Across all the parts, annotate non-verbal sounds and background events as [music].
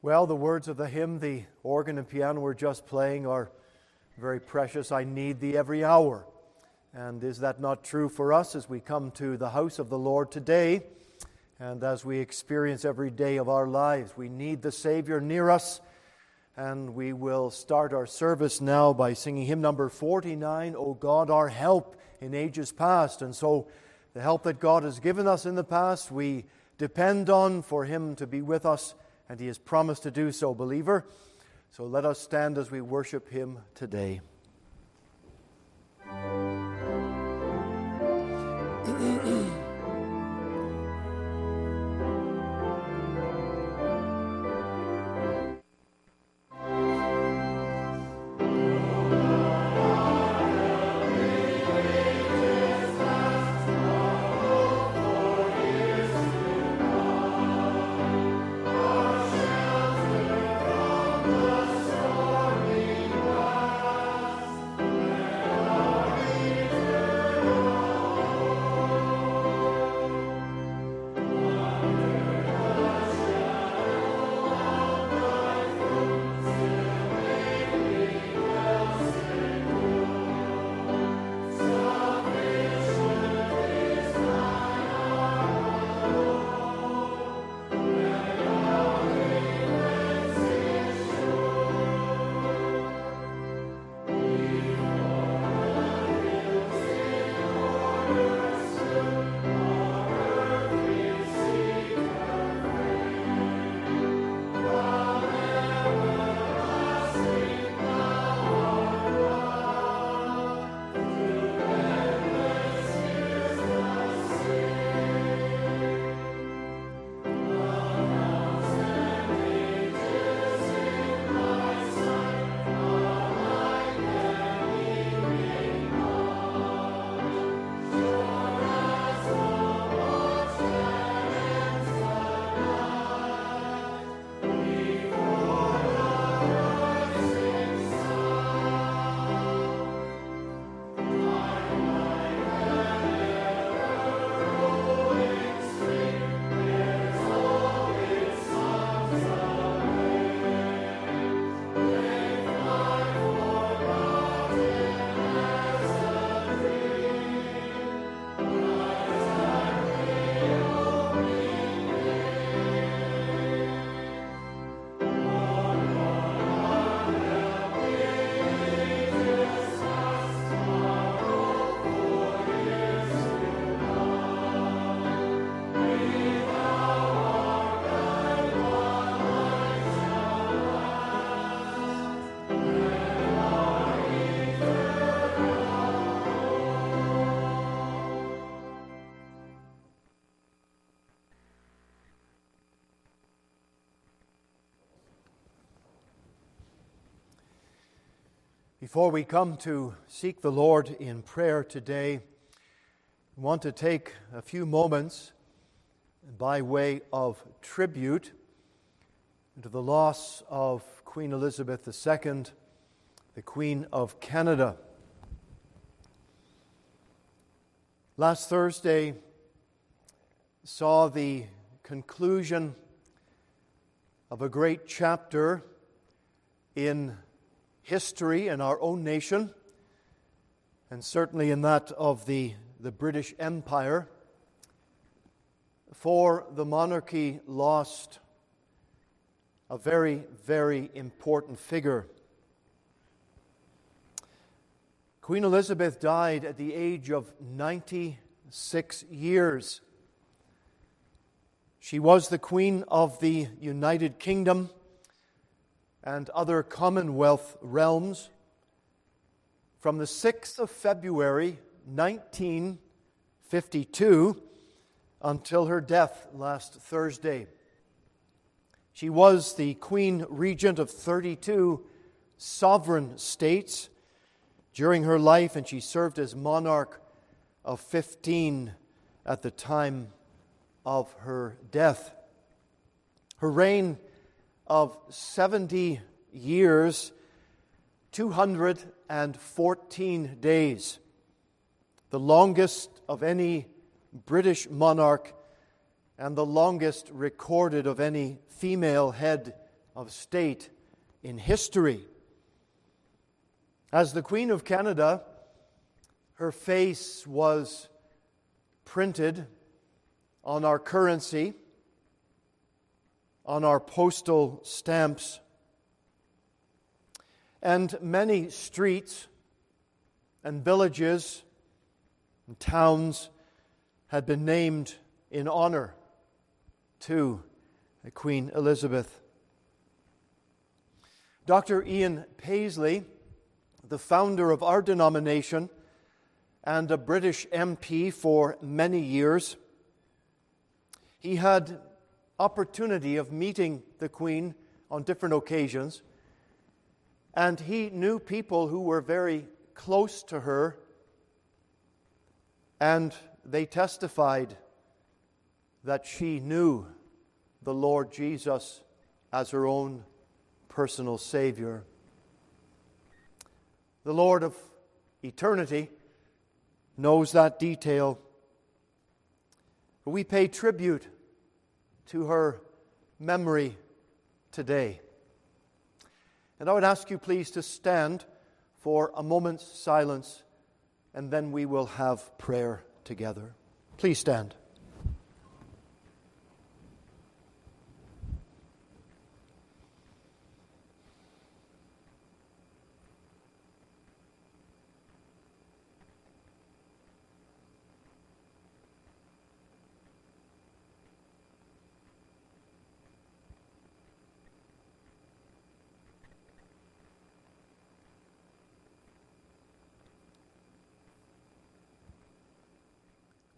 Well, the words of the hymn the organ and piano were just playing are very precious. I need thee every hour. And is that not true for us as we come to the house of the Lord today and as we experience every day of our lives? We need the Savior near us. And we will start our service now by singing hymn number 49, O God, our help in ages past. And so, the help that God has given us in the past, we depend on for Him to be with us and He has promised to do so, believer. So let us stand as we worship Him today. Before we come to seek the Lord in prayer today, I want to take a few moments by way of tribute to the loss of Queen Elizabeth II, the Queen of Canada. Last Thursday saw the conclusion of a great chapter in history in our own nation, and certainly in that of the, the British Empire, for the monarchy lost a very, very important figure. Queen Elizabeth died at the age of 96 years. She was the Queen of the United Kingdom and other Commonwealth realms from the 6th of February 1952 until her death last Thursday. She was the Queen Regent of 32 sovereign states during her life, and she served as monarch of 15 at the time of her death. Her reign of 70 years, 214 days, the longest of any British monarch and the longest recorded of any female head of state in history. As the Queen of Canada, her face was printed on our currency, on our postal stamps, and many streets and villages and towns had been named in honor to Queen Elizabeth. Dr. Ian Paisley, the founder of our denomination and a British MP for many years, he had opportunity of meeting the Queen on different occasions, and he knew people who were very close to her, and they testified that she knew the Lord Jesus as her own personal Savior. The Lord of eternity knows that detail. We pay tribute to her memory today. And I would ask you, please, to stand for a moment's silence, and then we will have prayer together. Please stand.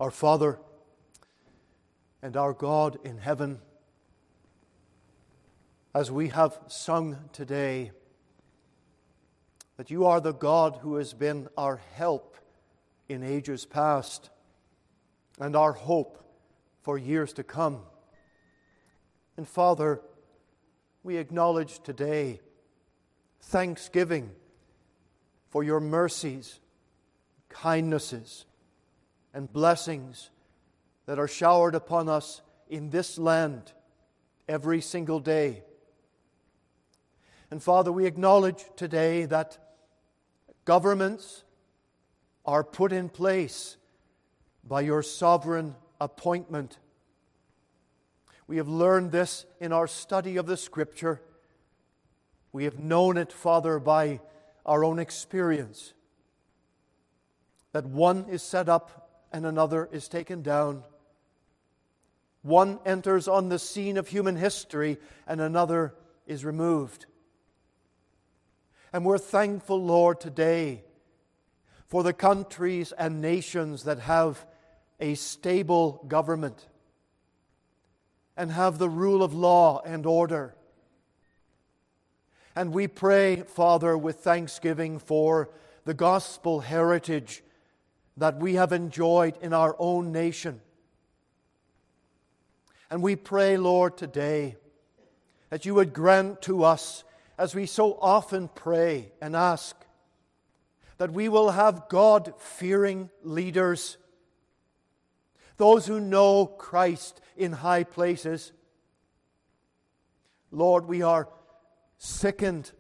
Our Father and our God in heaven, as we have sung today, that you are the God who has been our help in ages past and our hope for years to come. And Father, we acknowledge today thanksgiving for your mercies, kindnesses, and blessings that are showered upon us in this land every single day. And Father, we acknowledge today that governments are put in place by your sovereign appointment. We have learned this in our study of the Scripture. We have known it, Father, by our own experience. That one is set up and another is taken down. One enters on the scene of human history and another is removed. And we're thankful, Lord, today for the countries and nations that have a stable government and have the rule of law and order. And we pray, Father, with thanksgiving for the gospel heritage that we have enjoyed in our own nation. And we pray, Lord, today that you would grant to us, as we so often pray and ask, that we will have God fearing leaders, those who know Christ in high places. Lord, we are sickened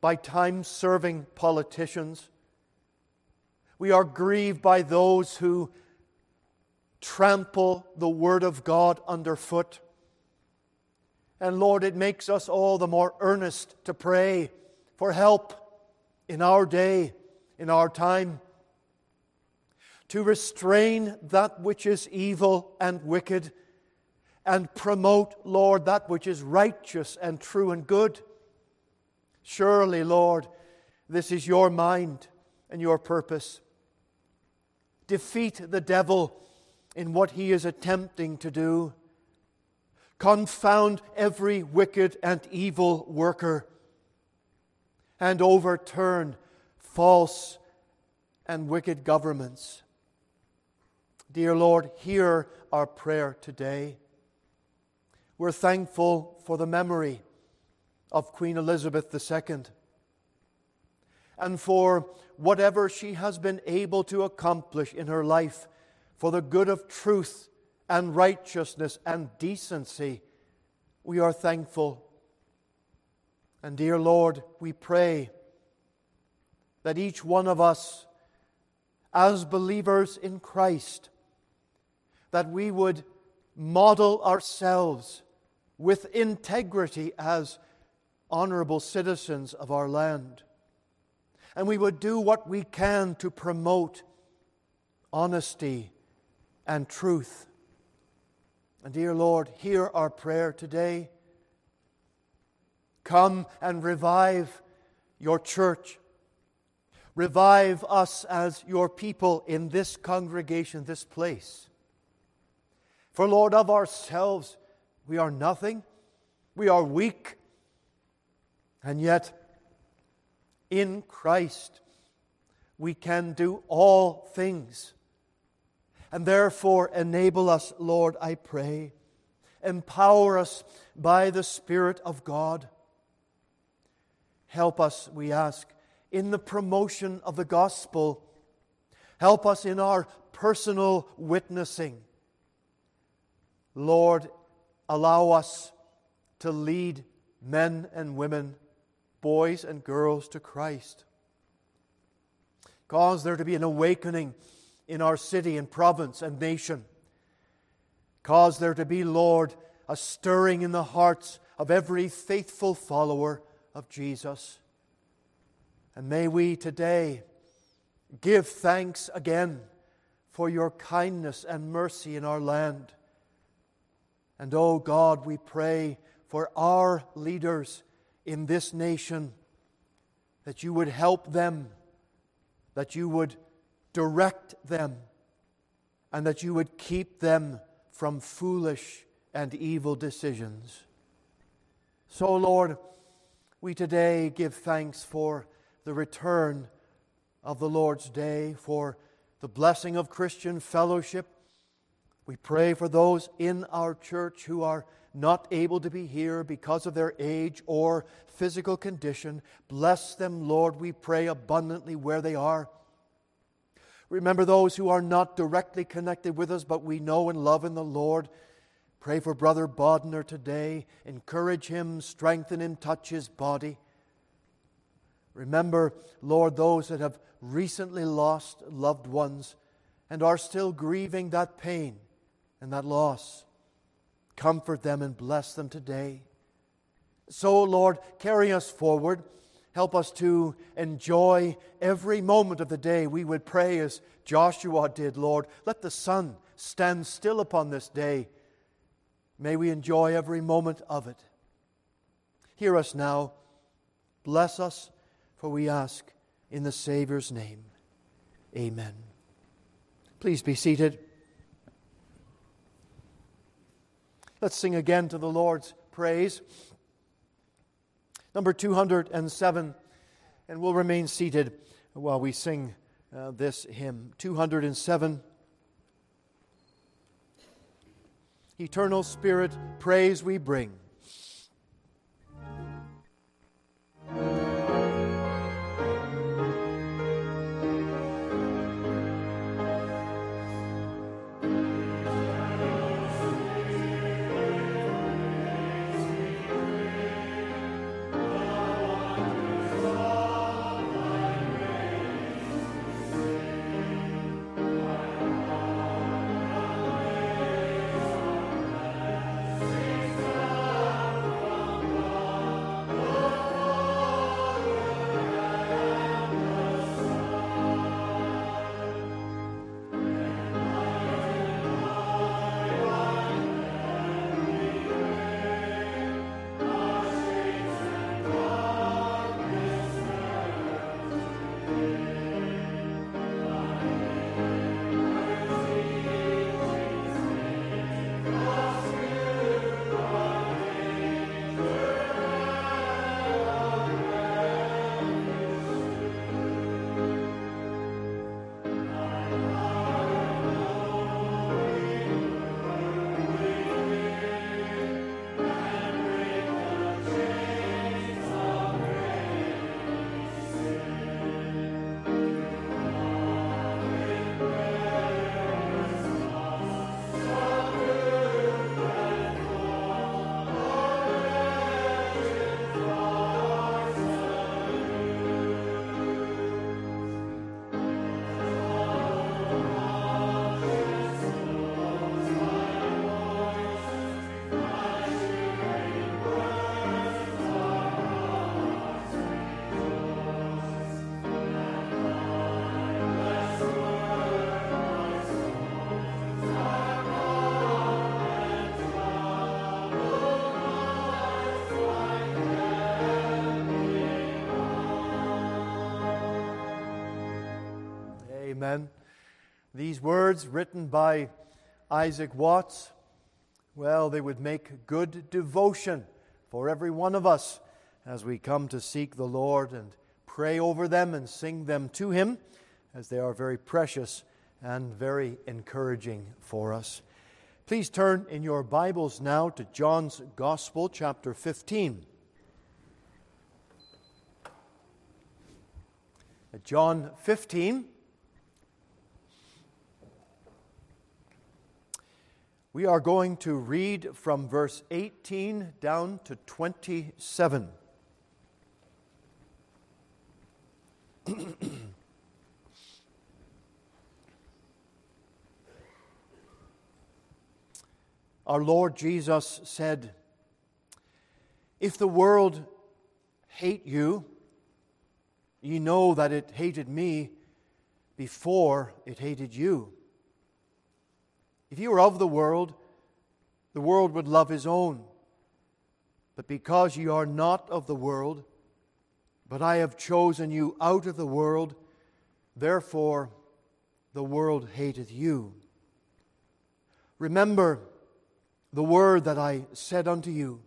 by time serving politicians we are grieved by those who trample the Word of God underfoot. And Lord, it makes us all the more earnest to pray for help in our day, in our time, to restrain that which is evil and wicked, and promote, Lord, that which is righteous and true and good. Surely, Lord, this is your mind and your purpose defeat the devil in what he is attempting to do, confound every wicked and evil worker, and overturn false and wicked governments. Dear Lord, hear our prayer today. We're thankful for the memory of Queen Elizabeth II and for whatever she has been able to accomplish in her life for the good of truth and righteousness and decency, we are thankful. And dear Lord, we pray that each one of us, as believers in Christ, that we would model ourselves with integrity as honorable citizens of our land. And we would do what we can to promote honesty and truth. And dear Lord, hear our prayer today. Come and revive your church. Revive us as your people in this congregation, this place. For, Lord, of ourselves, we are nothing. We are weak. And yet, in Christ, we can do all things. And therefore, enable us, Lord, I pray. Empower us by the Spirit of God. Help us, we ask, in the promotion of the gospel. Help us in our personal witnessing. Lord, allow us to lead men and women, boys and girls to Christ. Cause there to be an awakening in our city and province and nation. Cause there to be, Lord, a stirring in the hearts of every faithful follower of Jesus. And may we today give thanks again for your kindness and mercy in our land. And oh God, we pray for our leaders in this nation that you would help them, that you would direct them, and that you would keep them from foolish and evil decisions. So, Lord, we today give thanks for the return of the Lord's day, for the blessing of Christian fellowship. We pray for those in our church who are not able to be here because of their age or physical condition. Bless them, Lord, we pray abundantly where they are. Remember those who are not directly connected with us, but we know and love in the Lord. Pray for Brother Bodner today. Encourage him, strengthen him, touch his body. Remember, Lord, those that have recently lost loved ones and are still grieving that pain and that loss. Comfort them and bless them today. So, Lord, carry us forward. Help us to enjoy every moment of the day. We would pray as Joshua did, Lord. Let the sun stand still upon this day. May we enjoy every moment of it. Hear us now. Bless us for we ask in the Savior's name. Amen. Please be seated. Let's sing again to the Lord's praise. Number 207, and we'll remain seated while we sing uh, this hymn. 207. Eternal Spirit, praise we bring. These words, written by Isaac Watts, well, they would make good devotion for every one of us as we come to seek the Lord and pray over them and sing them to Him, as they are very precious and very encouraging for us. Please turn in your Bibles now to John's Gospel, chapter 15. John 15. We are going to read from verse 18 down to 27. [clears throat] Our Lord Jesus said, If the world hate you, ye know that it hated me before it hated you. If you were of the world, the world would love his own. But because ye are not of the world, but I have chosen you out of the world, therefore the world hateth you. Remember the word that I said unto you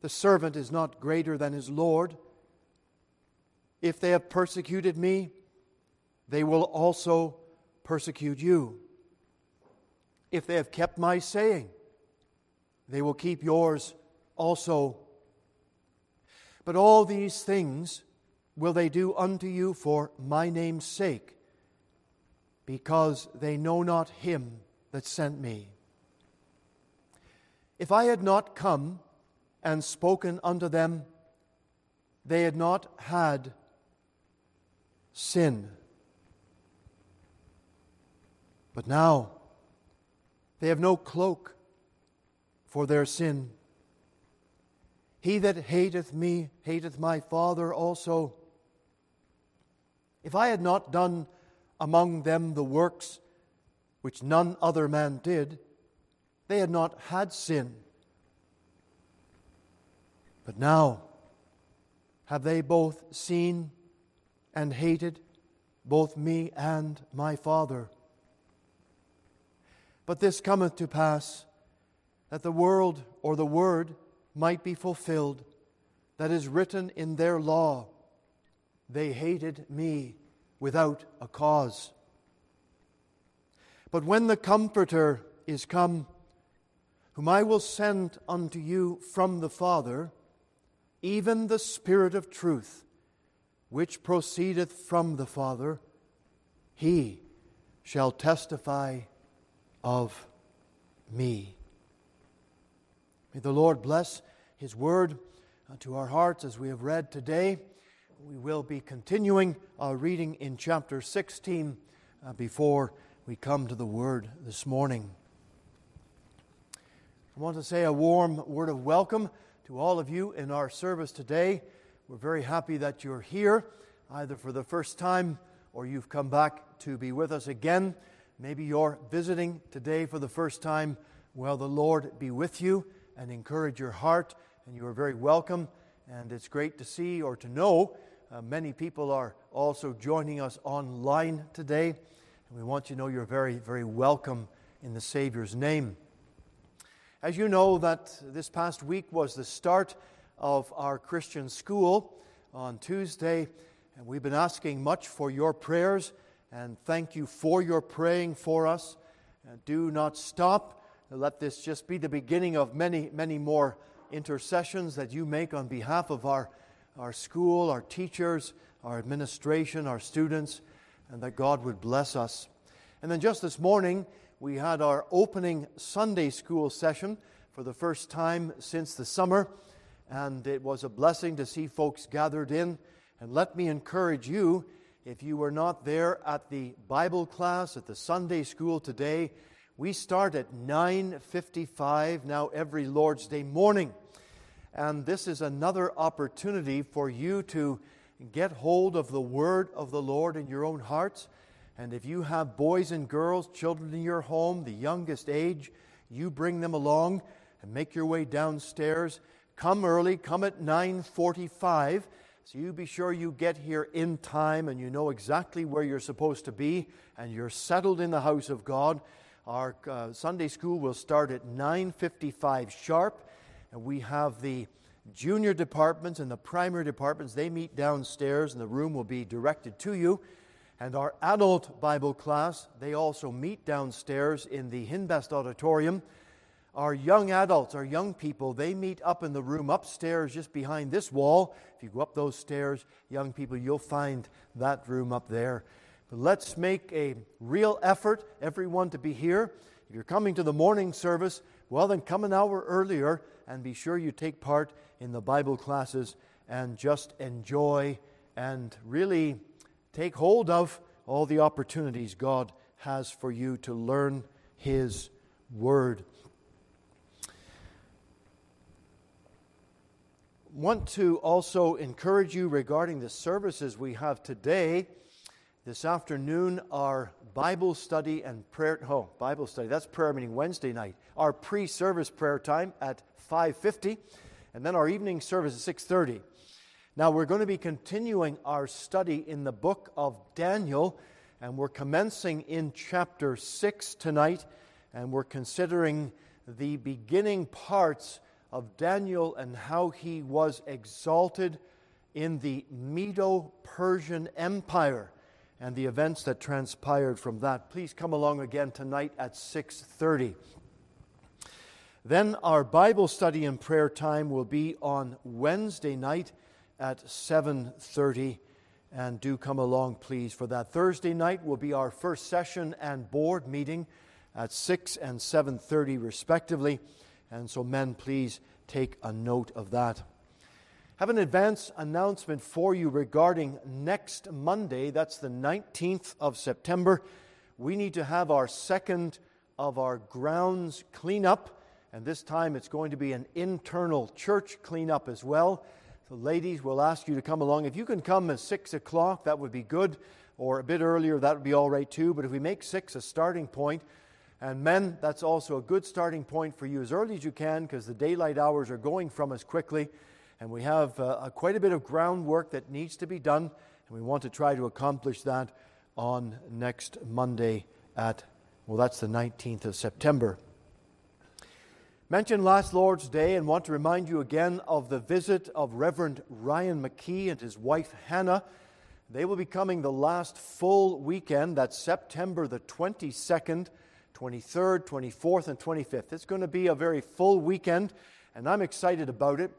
The servant is not greater than his Lord. If they have persecuted me, they will also persecute you. If they have kept my saying, they will keep yours also. But all these things will they do unto you for my name's sake, because they know not him that sent me. If I had not come and spoken unto them, they had not had sin. But now they have no cloak for their sin. He that hateth me hateth my Father also. If I had not done among them the works which none other man did, they had not had sin. But now have they both seen and hated both me and my Father. But this cometh to pass that the world or the word might be fulfilled that is written in their law. They hated me without a cause. But when the Comforter is come, whom I will send unto you from the Father, even the Spirit of truth, which proceedeth from the Father, he shall testify of me. May the Lord bless his word to our hearts as we have read today. We will be continuing our reading in chapter 16 uh, before we come to the word this morning. I want to say a warm word of welcome to all of you in our service today. We're very happy that you're here, either for the first time or you've come back to be with us again. Maybe you're visiting today for the first time. Well, the Lord be with you and encourage your heart, and you are very welcome. And it's great to see or to know uh, many people are also joining us online today. And we want you to know you're very, very welcome in the Savior's name. As you know, that this past week was the start of our Christian school on Tuesday, and we've been asking much for your prayers, and thank you for your praying for us. And do not stop. Let this just be the beginning of many, many more intercessions that you make on behalf of our, our school, our teachers, our administration, our students, and that God would bless us. And then just this morning, we had our opening Sunday school session for the first time since the summer and it was a blessing to see folks gathered in. And let me encourage you if you were not there at the Bible class at the Sunday school today, we start at 9:55 now every Lord's Day morning. And this is another opportunity for you to get hold of the word of the Lord in your own hearts. And if you have boys and girls, children in your home, the youngest age, you bring them along and make your way downstairs Come early, come at 9:45 So you be sure you get here in time and you know exactly where you're supposed to be and you're settled in the house of God. Our uh, Sunday school will start at 9:55 sharp and we have the junior departments and the primary departments they meet downstairs and the room will be directed to you. And our adult Bible class, they also meet downstairs in the Hinbest auditorium our young adults, our young people, they meet up in the room upstairs just behind this wall. If you go up those stairs, young people, you'll find that room up there. But let's make a real effort, everyone, to be here. If you're coming to the morning service, well, then come an hour earlier and be sure you take part in the Bible classes and just enjoy and really take hold of all the opportunities God has for you to learn His Word. Want to also encourage you regarding the services we have today. This afternoon, our Bible study and prayer. Oh, Bible study. That's prayer meeting Wednesday night. Our pre-service prayer time at 5:50, and then our evening service at 6:30. Now we're going to be continuing our study in the book of Daniel, and we're commencing in chapter six tonight, and we're considering the beginning parts of Daniel and how he was exalted in the Medo Persian Empire and the events that transpired from that. Please come along again tonight at 6:30. Then our Bible study and prayer time will be on Wednesday night at 7:30 and do come along please for that. Thursday night will be our first session and board meeting at 6 and 7:30 respectively. And so, men, please take a note of that. Have an advance announcement for you regarding next Monday. That's the 19th of September. We need to have our second of our grounds cleanup, and this time it's going to be an internal church cleanup as well. The ladies will ask you to come along. If you can come at 6 o'clock, that would be good, or a bit earlier, that would be all right too. But if we make 6 a starting point, and men, that's also a good starting point for you as early as you can because the daylight hours are going from us quickly. And we have uh, quite a bit of groundwork that needs to be done. And we want to try to accomplish that on next Monday at, well, that's the 19th of September. Mentioned last Lord's Day and want to remind you again of the visit of Reverend Ryan McKee and his wife Hannah. They will be coming the last full weekend, that's September the 22nd 23rd, 24th, and 25th. It's going to be a very full weekend, and I'm excited about it.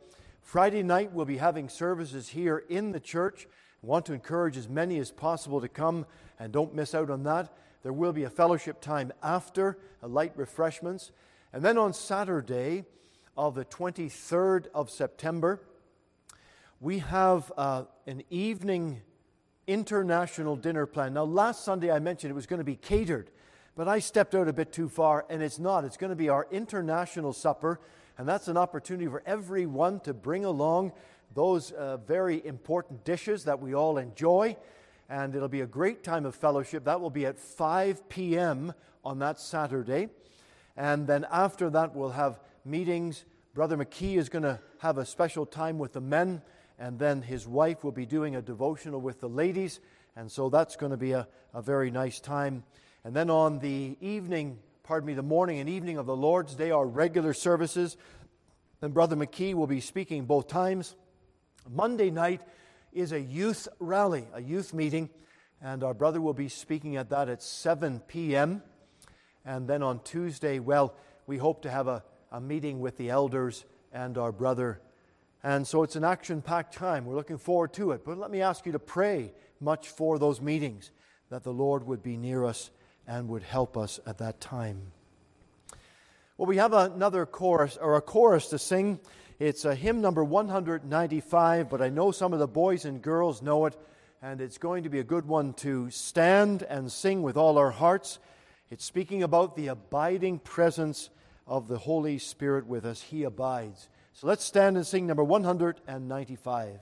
Friday night, we'll be having services here in the church. I want to encourage as many as possible to come and don't miss out on that. There will be a fellowship time after, a light refreshments. And then on Saturday of the 23rd of September, we have uh, an evening international dinner plan. Now, last Sunday I mentioned it was going to be catered. But I stepped out a bit too far, and it's not. It's going to be our international supper, and that's an opportunity for everyone to bring along those uh, very important dishes that we all enjoy. And it'll be a great time of fellowship. That will be at 5 p.m. on that Saturday. And then after that, we'll have meetings. Brother McKee is going to have a special time with the men, and then his wife will be doing a devotional with the ladies. And so that's going to be a, a very nice time. And then on the evening, pardon me, the morning and evening of the Lord's Day, our regular services. Then Brother McKee will be speaking both times. Monday night is a youth rally, a youth meeting, and our brother will be speaking at that at 7 p.m. And then on Tuesday, well, we hope to have a, a meeting with the elders and our brother. And so it's an action packed time. We're looking forward to it. But let me ask you to pray much for those meetings, that the Lord would be near us and would help us at that time. Well, we have another chorus, or a chorus to sing. It's a hymn number 195, but I know some of the boys and girls know it, and it's going to be a good one to stand and sing with all our hearts. It's speaking about the abiding presence of the Holy Spirit with us. He abides. So let's stand and sing number 195.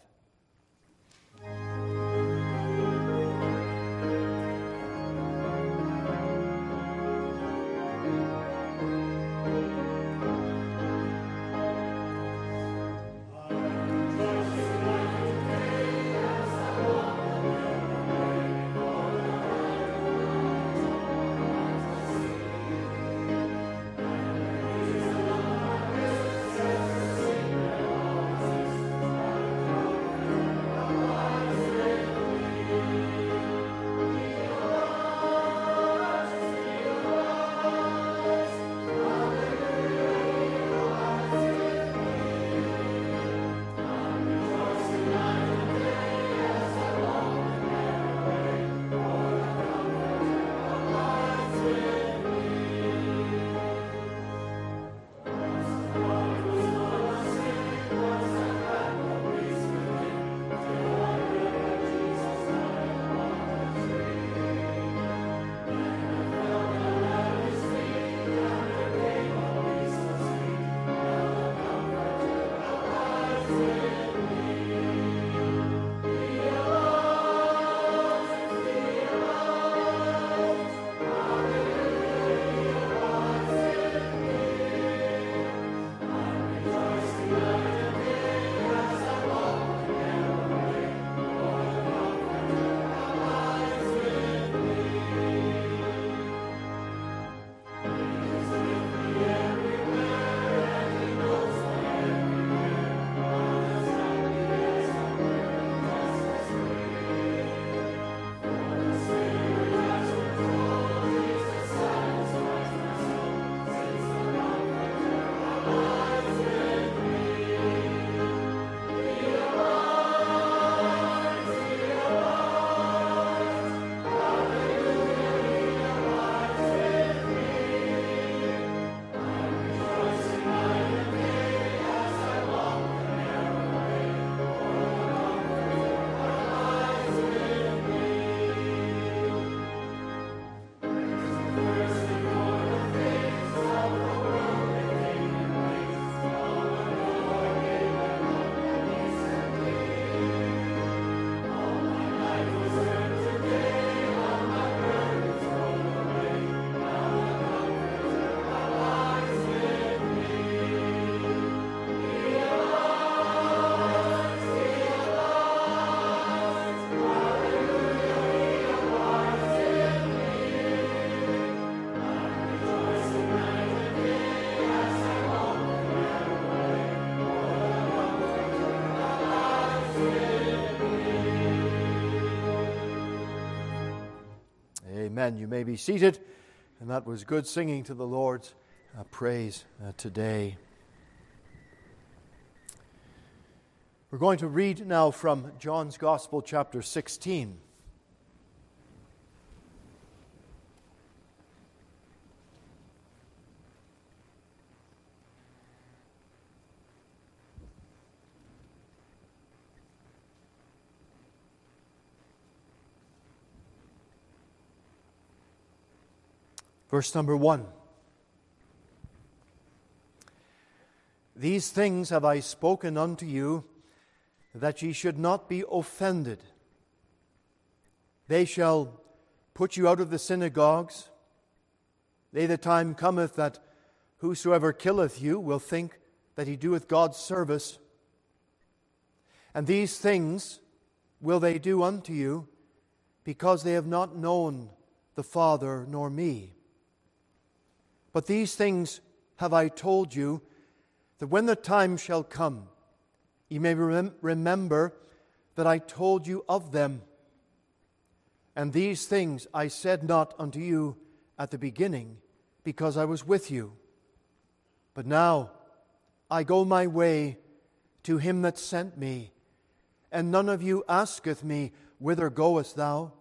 Amen. You may be seated. And that was good singing to the Lord's uh, praise uh, today. We're going to read now from John's Gospel, chapter 16. Verse number one These things have I spoken unto you, that ye should not be offended. They shall put you out of the synagogues. They, the time cometh that whosoever killeth you will think that he doeth God's service. And these things will they do unto you, because they have not known the Father nor me. But these things have I told you, that when the time shall come, ye may rem- remember that I told you of them. And these things I said not unto you at the beginning, because I was with you. But now I go my way to him that sent me, and none of you asketh me, Whither goest thou?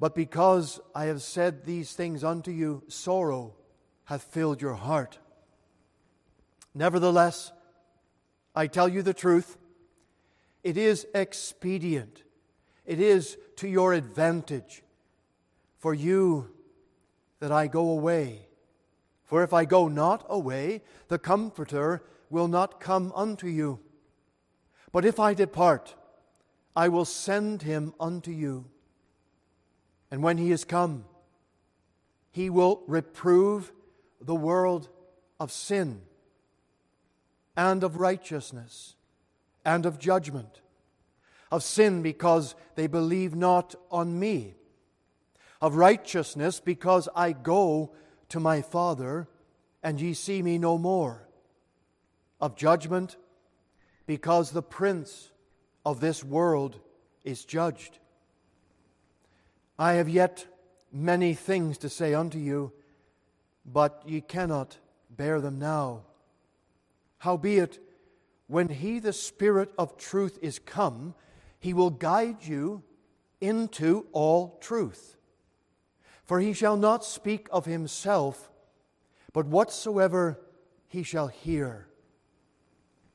But because I have said these things unto you, sorrow hath filled your heart. Nevertheless, I tell you the truth, it is expedient, it is to your advantage for you that I go away. For if I go not away, the Comforter will not come unto you. But if I depart, I will send him unto you. And when he is come, he will reprove the world of sin and of righteousness and of judgment. Of sin because they believe not on me. Of righteousness because I go to my Father and ye see me no more. Of judgment because the prince of this world is judged. I have yet many things to say unto you but ye cannot bear them now. Howbeit, when he, the Spirit of truth, is come, he will guide you into all truth. For he shall not speak of himself, but whatsoever he shall hear,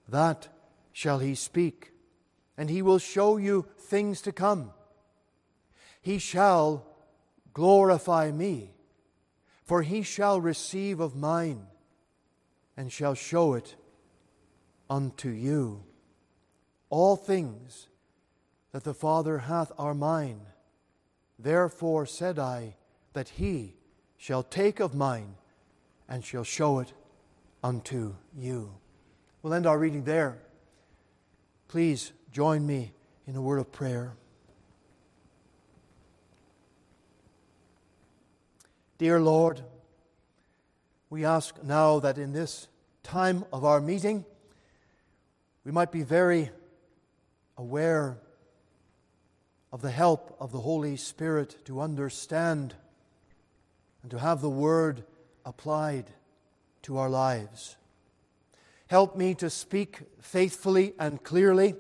that shall he speak, and he will show you things to come. He shall glorify me for he shall receive of mine and shall show it unto you. All things that the Father hath are mine. Therefore said I that he shall take of mine and shall show it unto you. We'll end our reading there. Please join me in a word of prayer. Dear Lord, we ask now that in this time of our meeting, we might be very aware of the help of the Holy Spirit to understand and to have the Word applied to our lives. Help me to speak faithfully and clearly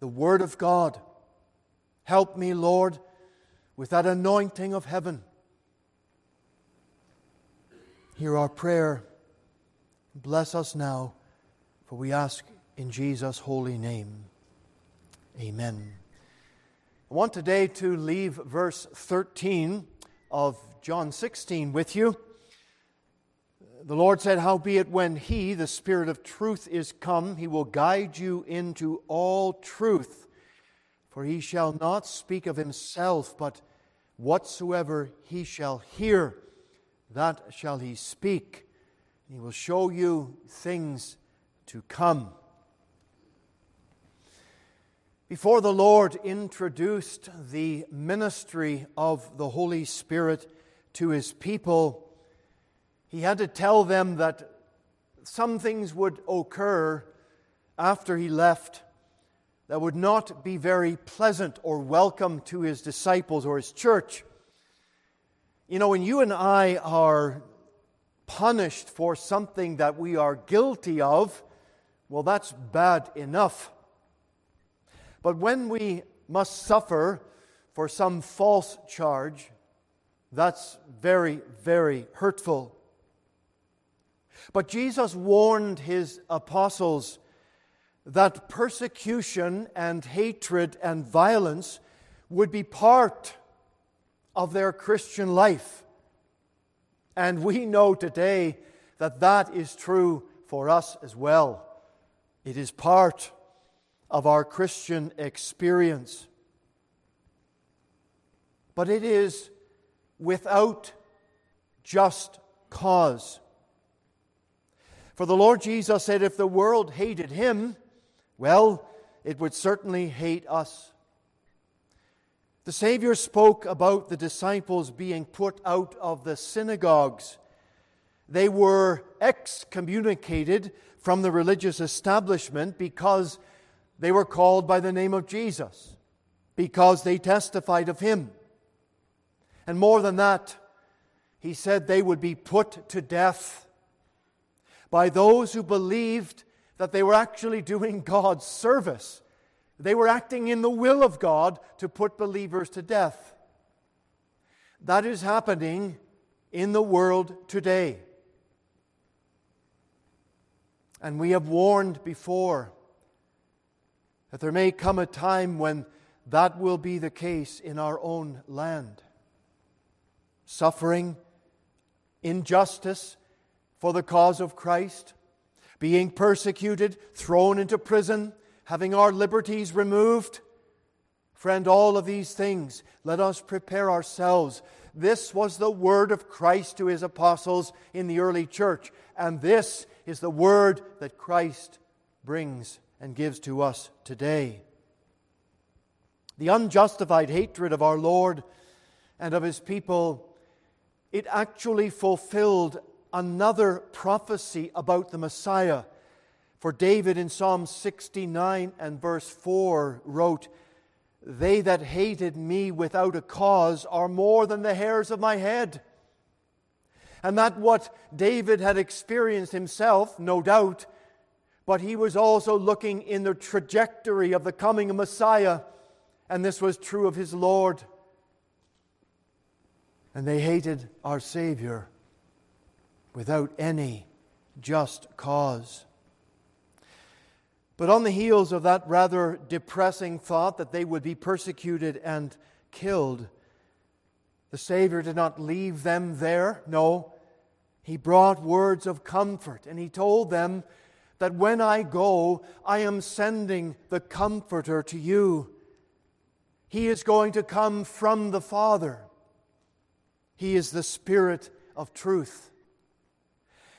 the Word of God. Help me, Lord, with that anointing of heaven Hear our prayer. Bless us now, for we ask in Jesus' holy name. Amen. I want today to leave verse 13 of John 16 with you. The Lord said, Howbeit, when He, the Spirit of truth, is come, He will guide you into all truth. For He shall not speak of Himself, but whatsoever He shall hear that shall he speak. He will show you things to come. Before the Lord introduced the ministry of the Holy Spirit to his people, he had to tell them that some things would occur after he left that would not be very pleasant or welcome to his disciples or his church. You know, when you and I are punished for something that we are guilty of, well, that's bad enough. But when we must suffer for some false charge, that's very, very hurtful. But Jesus warned his apostles that persecution and hatred and violence would be part of their Christian life. And we know today that that is true for us as well. It is part of our Christian experience. But it is without just cause. For the Lord Jesus said, if the world hated him, well, it would certainly hate us. The Savior spoke about the disciples being put out of the synagogues. They were excommunicated from the religious establishment because they were called by the name of Jesus, because they testified of Him. And more than that, He said they would be put to death by those who believed that they were actually doing [laughs] God's service. They were acting in the will of God to put believers to death. That is happening in the world today. And we have warned before that there may come a time when that will be the case in our own land. Suffering, injustice for the cause of Christ, being persecuted, thrown into prison, having our liberties removed. Friend, all of these things, let us prepare ourselves. This was the word of Christ to his apostles in the early church, and this is the word that Christ brings and gives to us today. The unjustified hatred of our Lord and of his people, it actually fulfilled another prophecy about the Messiah. For David in Psalm 69 and verse 4 wrote, They that hated me without a cause are more than the hairs of my head. And that what David had experienced himself, no doubt, but he was also looking in the trajectory of the coming of Messiah, and this was true of his Lord. And they hated our Savior without any just cause. But on the heels of that rather depressing thought that they would be persecuted and killed, the Savior did not leave them there. No, He brought words of comfort, and He told them that when I go, I am sending the Comforter to you. He is going to come from the Father. He is the Spirit of truth.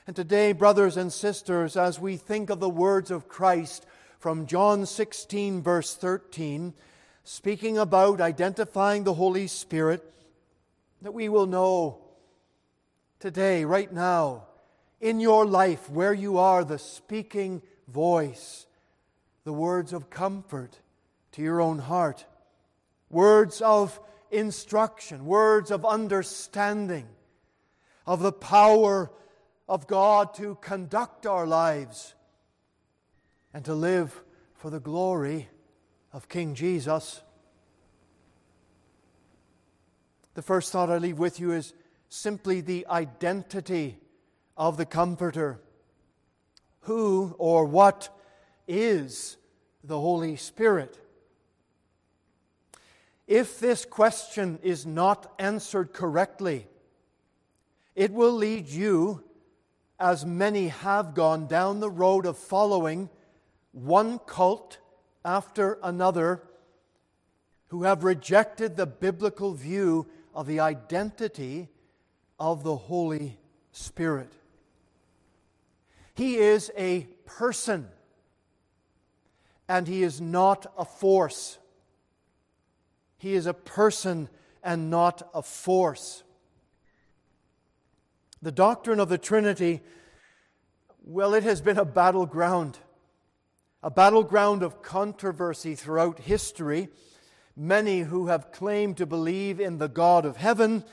And today, brothers and sisters, as we think of the words of Christ from John 16, verse 13, speaking about identifying the Holy Spirit, that we will know today, right now, in your life, where you are, the speaking voice, the words of comfort to your own heart, words of instruction, words of understanding, of the power of God to conduct our lives and to live for the glory of King Jesus. The first thought I leave with you is simply the identity of the Comforter. Who or what is the Holy Spirit? If this question is not answered correctly, it will lead you as many have gone down the road of following one cult after another who have rejected the biblical view of the identity of the Holy Spirit. He is a person, and he is not a force. He is a person and not a force. The doctrine of the Trinity, well, it has been a battleground, a battleground of controversy throughout history. Many who have claimed to believe in the God of heaven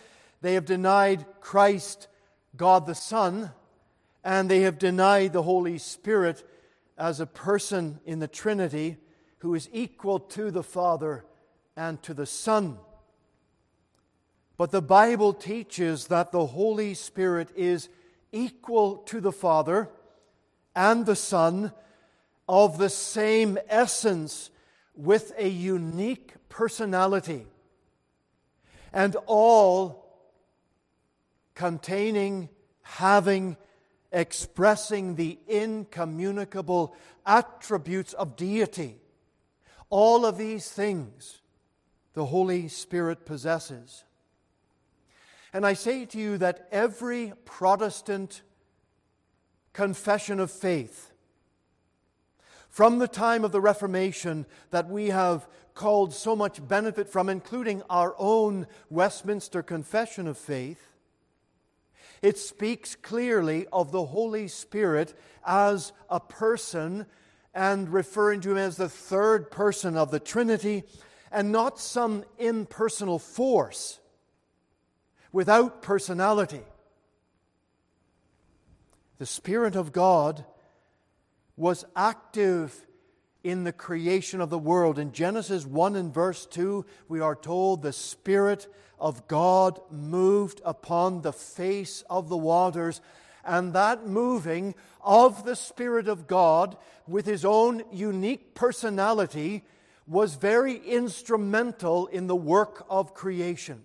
They have denied Christ, God the Son, and they have denied the Holy Spirit as a person in the Trinity who is equal to the Father and to the Son. But the Bible teaches that the Holy Spirit is equal to the Father and the Son of the same essence with a unique personality, and all containing, having, expressing the incommunicable attributes of deity. All of these things the Holy Spirit possesses. And I say to you that every Protestant confession of faith, from the time of the Reformation that we have called so much benefit from, including our own Westminster Confession of Faith, it speaks clearly of the Holy Spirit as a person and referring to him as the third person of the Trinity and not some impersonal force without personality. The Spirit of God was active in the creation of the world. In Genesis 1 and verse 2, we are told the Spirit of God moved upon the face of the waters. And that moving of the Spirit of God with his own unique personality was very instrumental in the work of creation.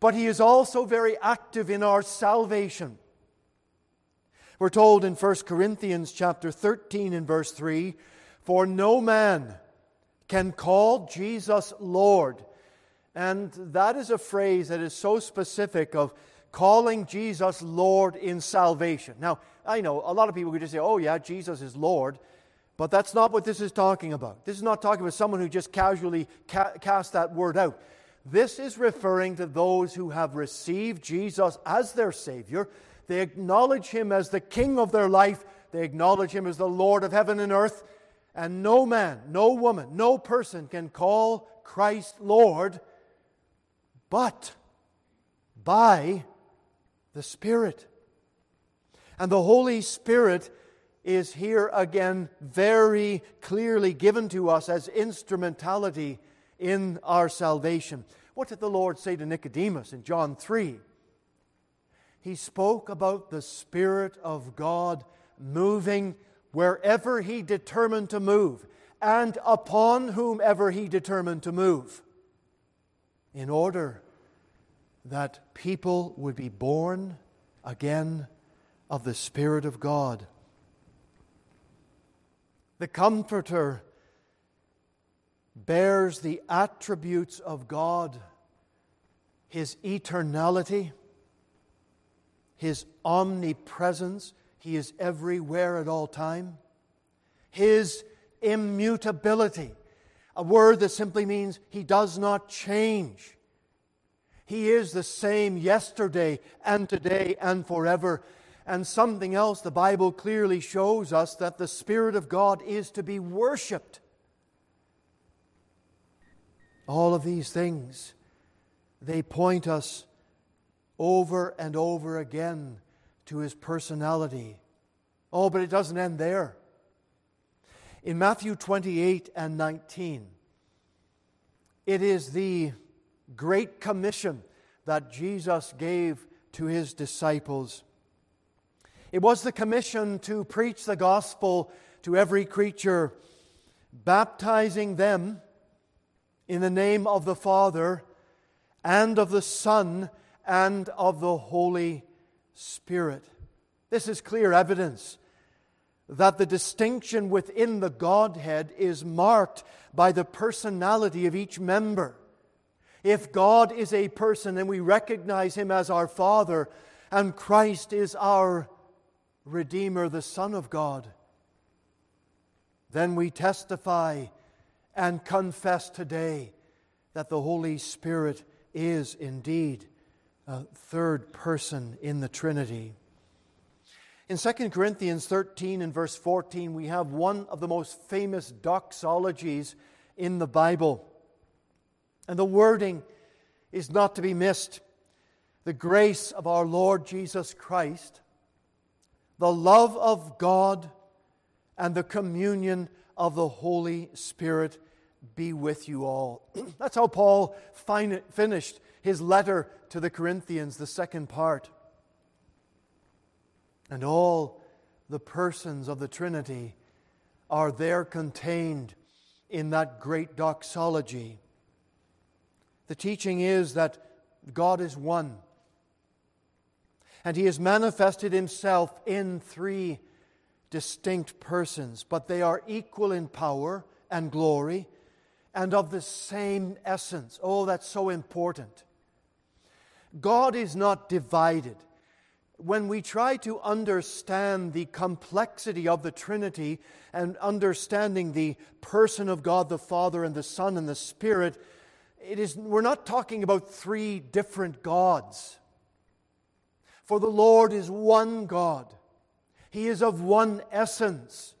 But he is also very active in our salvation. We're told in 1 Corinthians chapter 13 and verse 3, for no man can call Jesus Lord. And that is a phrase that is so specific of calling Jesus Lord in salvation. Now, I know a lot of people could just say, oh, yeah, Jesus is Lord. But that's not what this is talking about. This is not talking about someone who just casually ca- cast that word out. This is referring to those who have received Jesus as their Savior. They acknowledge Him as the King of their life, they acknowledge Him as the Lord of heaven and earth. And no man, no woman, no person can call Christ Lord but by the Spirit. And the Holy Spirit is here again very clearly given to us as instrumentality in our salvation. What did the Lord say to Nicodemus in John 3? He spoke about the Spirit of God moving wherever He determined to move and upon whomever He determined to move in order that people would be born again of the Spirit of God. The Comforter bears the attributes of God His eternality, His omnipresence, He is everywhere at all time, His immutability, a word that simply means He does not change. He is the same yesterday and today and forever. And something else, the Bible clearly shows us that the Spirit of God is to be worshiped. All of these things, they point us over and over again to His personality. Oh, but it doesn't end there. In Matthew 28 and 19, it is the great commission that Jesus gave to his disciples. It was the commission to preach the gospel to every creature, baptizing them in the name of the Father and of the Son and of the Holy Spirit. This is clear evidence that the distinction within the Godhead is marked by the personality of each member. If God is a person and we recognize him as our Father, and Christ is our Redeemer, the Son of God, then we testify and confess today that the Holy Spirit is indeed a third person in the Trinity. In 2 Corinthians 13 and verse 14, we have one of the most famous doxologies in the Bible. And the wording is not to be missed. The grace of our Lord Jesus Christ, the love of God, and the communion of the Holy Spirit be with you all. [clears throat] That's how Paul fin- finished his letter to the Corinthians, the second part. And all the persons of the Trinity are there contained in that great doxology. The teaching is that God is one, and He has manifested Himself in three distinct persons, but they are equal in power and glory and of the same essence. Oh, that's so important. God is not divided. When we try to understand the complexity of the Trinity and understanding the person of God the Father and the Son and the Spirit, it is, we're not talking about three different gods. For the Lord is one God, He is of one essence.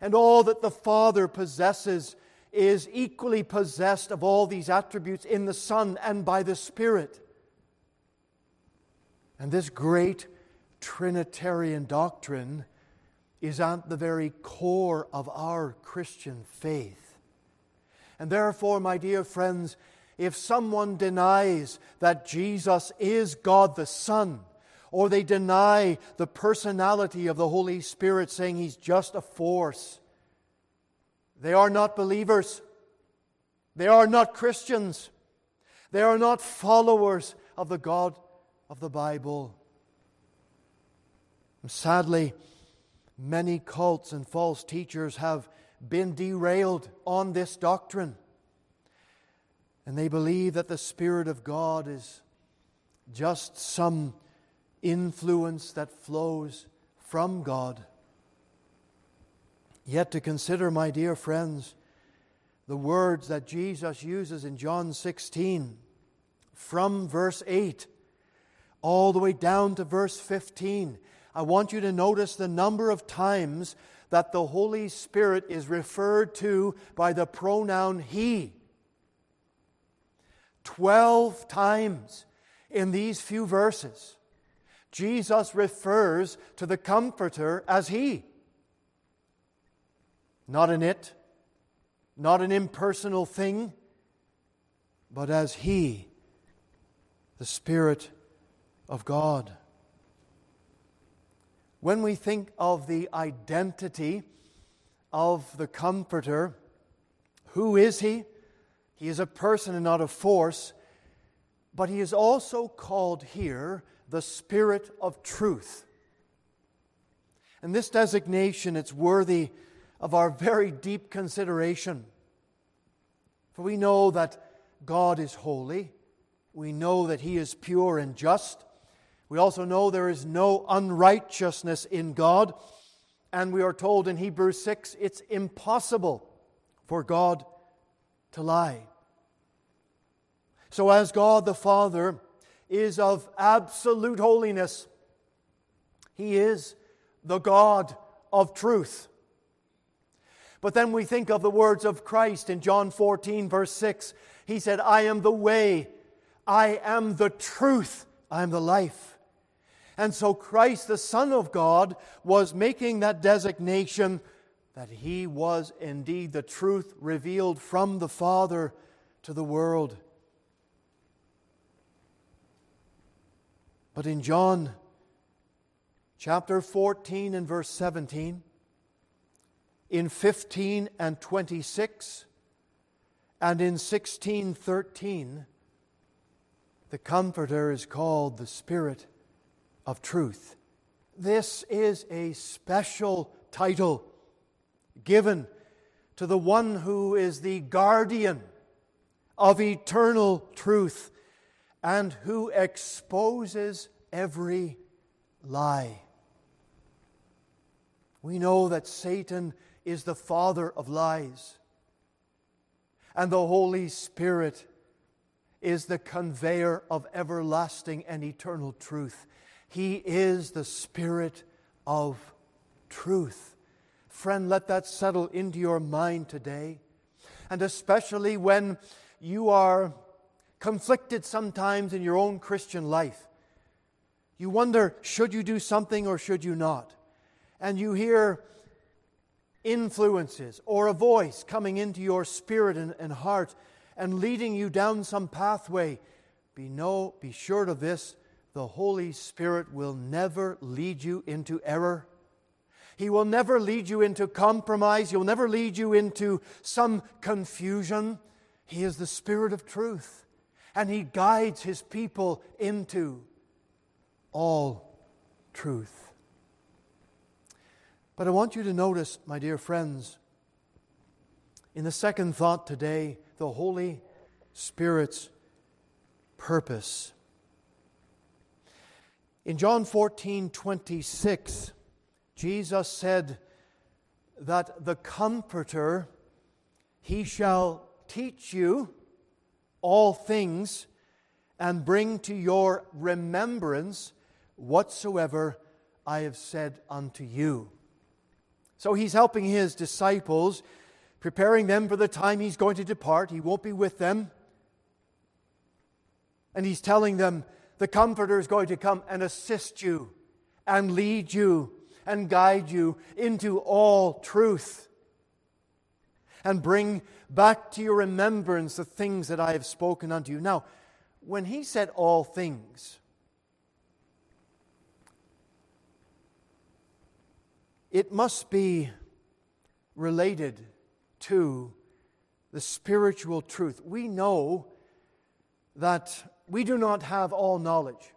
And all that the Father possesses is equally possessed of all these attributes in the Son and by the Spirit. And this great Trinitarian doctrine is at the very core of our Christian faith. And therefore, my dear friends, if someone denies that Jesus is God the Son, or they deny the personality of the Holy Spirit, saying he's just a force, they are not believers. They are not Christians. They are not followers of the God of the Bible. And sadly, many cults and false teachers have been derailed on this doctrine. And they believe that the Spirit of God is just some influence that flows from God. Yet to consider, my dear friends, the words that Jesus uses in John 16 from verse 8 all the way down to verse 15. I want you to notice the number of times that the Holy Spirit is referred to by the pronoun He. Twelve times in these few verses, Jesus refers to the Comforter as He. Not an it, not an impersonal thing, but as He, the Spirit of God. When we think of the identity of the Comforter, who is He? He is a person and not a force, but He is also called here the Spirit of truth. And this designation, it's worthy of our very deep consideration. For we know that God is holy. We know that He is pure and just. We also know there is no unrighteousness in God. And we are told in Hebrews 6 it's impossible for God to lie. So, as God the Father is of absolute holiness, He is the God of truth. But then we think of the words of Christ in John 14, verse 6. He said, I am the way, I am the truth, I am the life. And so Christ, the Son of God, was making that designation that he was indeed the truth revealed from the Father to the world. But in John chapter 14 and verse 17, in 15 and 26, and in 1613, the Comforter is called the Spirit of truth. This is a special title given to the one who is the guardian of eternal truth and who exposes every lie. We know that Satan is the father of lies, and the Holy Spirit is the conveyor of everlasting and eternal truth. He is the Spirit of truth. Friend, let that settle into your mind today. And especially when you are conflicted sometimes in your own Christian life. You wonder, should you do something or should you not? And you hear influences or a voice coming into your spirit and, and heart and leading you down some pathway. Be, no, be sure of this the Holy Spirit will never lead you into error. He will never lead you into compromise. He'll never lead you into some confusion. He is the Spirit of truth, and He guides His people into all truth. But I want you to notice, my dear friends, in the second thought today, the Holy Spirit's purpose. In John 14 26, Jesus said that the Comforter, he shall teach you all things and bring to your remembrance whatsoever I have said unto you. So he's helping his disciples, preparing them for the time he's going to depart. He won't be with them. And he's telling them, the Comforter is going to come and assist you and lead you and guide you into all truth and bring back to your remembrance the things that I have spoken unto you. Now, when he said all things, it must be related to the spiritual truth. We know that we do not have all knowledge.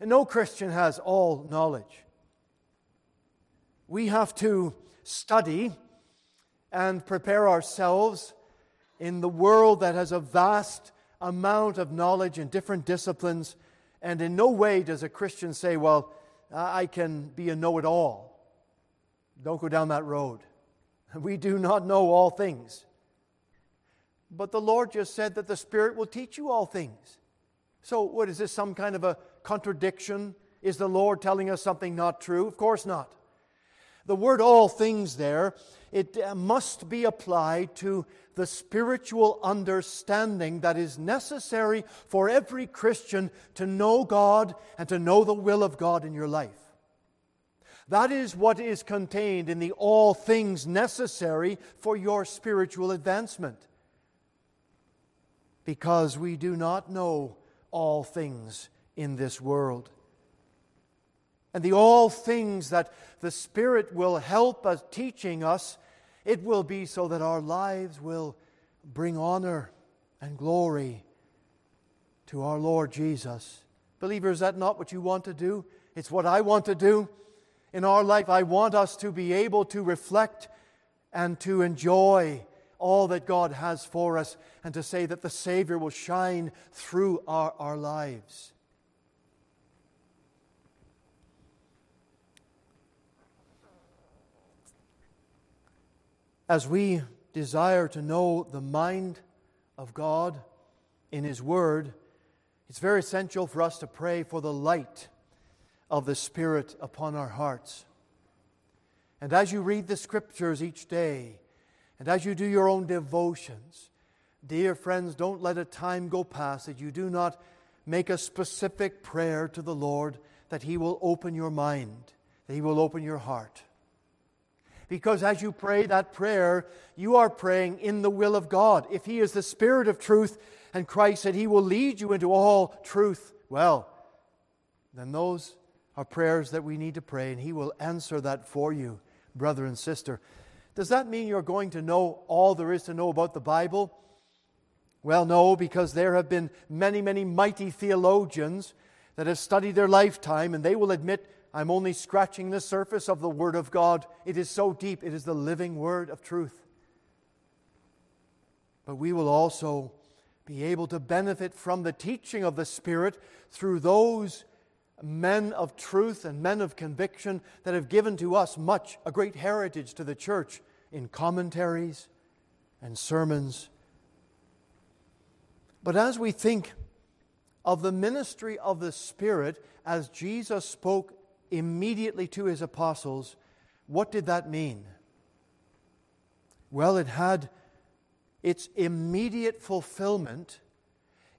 And no Christian has all knowledge. We have to study and prepare ourselves in the world that has a vast amount of knowledge in different disciplines. And in no way does a Christian say, Well, I can be a know it all. Don't go down that road. [laughs] We do not know all things. But the Lord just said that the Spirit will teach you all things. So, what is this, some kind of a contradiction? Is the Lord telling us something not true? Of course not. The word all things there, it uh, must be applied to the spiritual understanding that is necessary for every Christian to know God and to know the will of God in your life. That is what is contained in the all things necessary for your spiritual advancement because we do not know all things in this world. And the all things that the Spirit will help us teaching us, it will be so that our lives will bring honor and glory to our Lord Jesus. Believer, is that not what you want to do? It's what I want to do. In our life, I want us to be able to reflect and to enjoy all that God has for us and to say that the Savior will shine through our, our lives. As we desire to know the mind of God in His Word, it's very essential for us to pray for the light of the Spirit upon our hearts. And as you read the Scriptures each day, and as you do your own devotions, dear friends, don't let a time go past that you do not make a specific prayer to the Lord that He will open your mind, that He will open your heart. Because as you pray that prayer, you are praying in the will of God. If He is the Spirit of truth and Christ said He will lead you into all truth, well, then those are prayers that we need to pray, and He will answer that for you, brother and sister. Does that mean you're going to know all there is to know about the Bible? Well, no, because there have been many, many mighty theologians that have studied their lifetime, and they will admit, I'm only scratching the surface of the Word of God. It is so deep, it is the living Word of truth. But we will also be able to benefit from the teaching of the Spirit through those men of truth and men of conviction that have given to us much, a great heritage to the church in commentaries and sermons. But as we think of the ministry of the Spirit as Jesus spoke immediately to his apostles, what did that mean? Well, it had its immediate fulfillment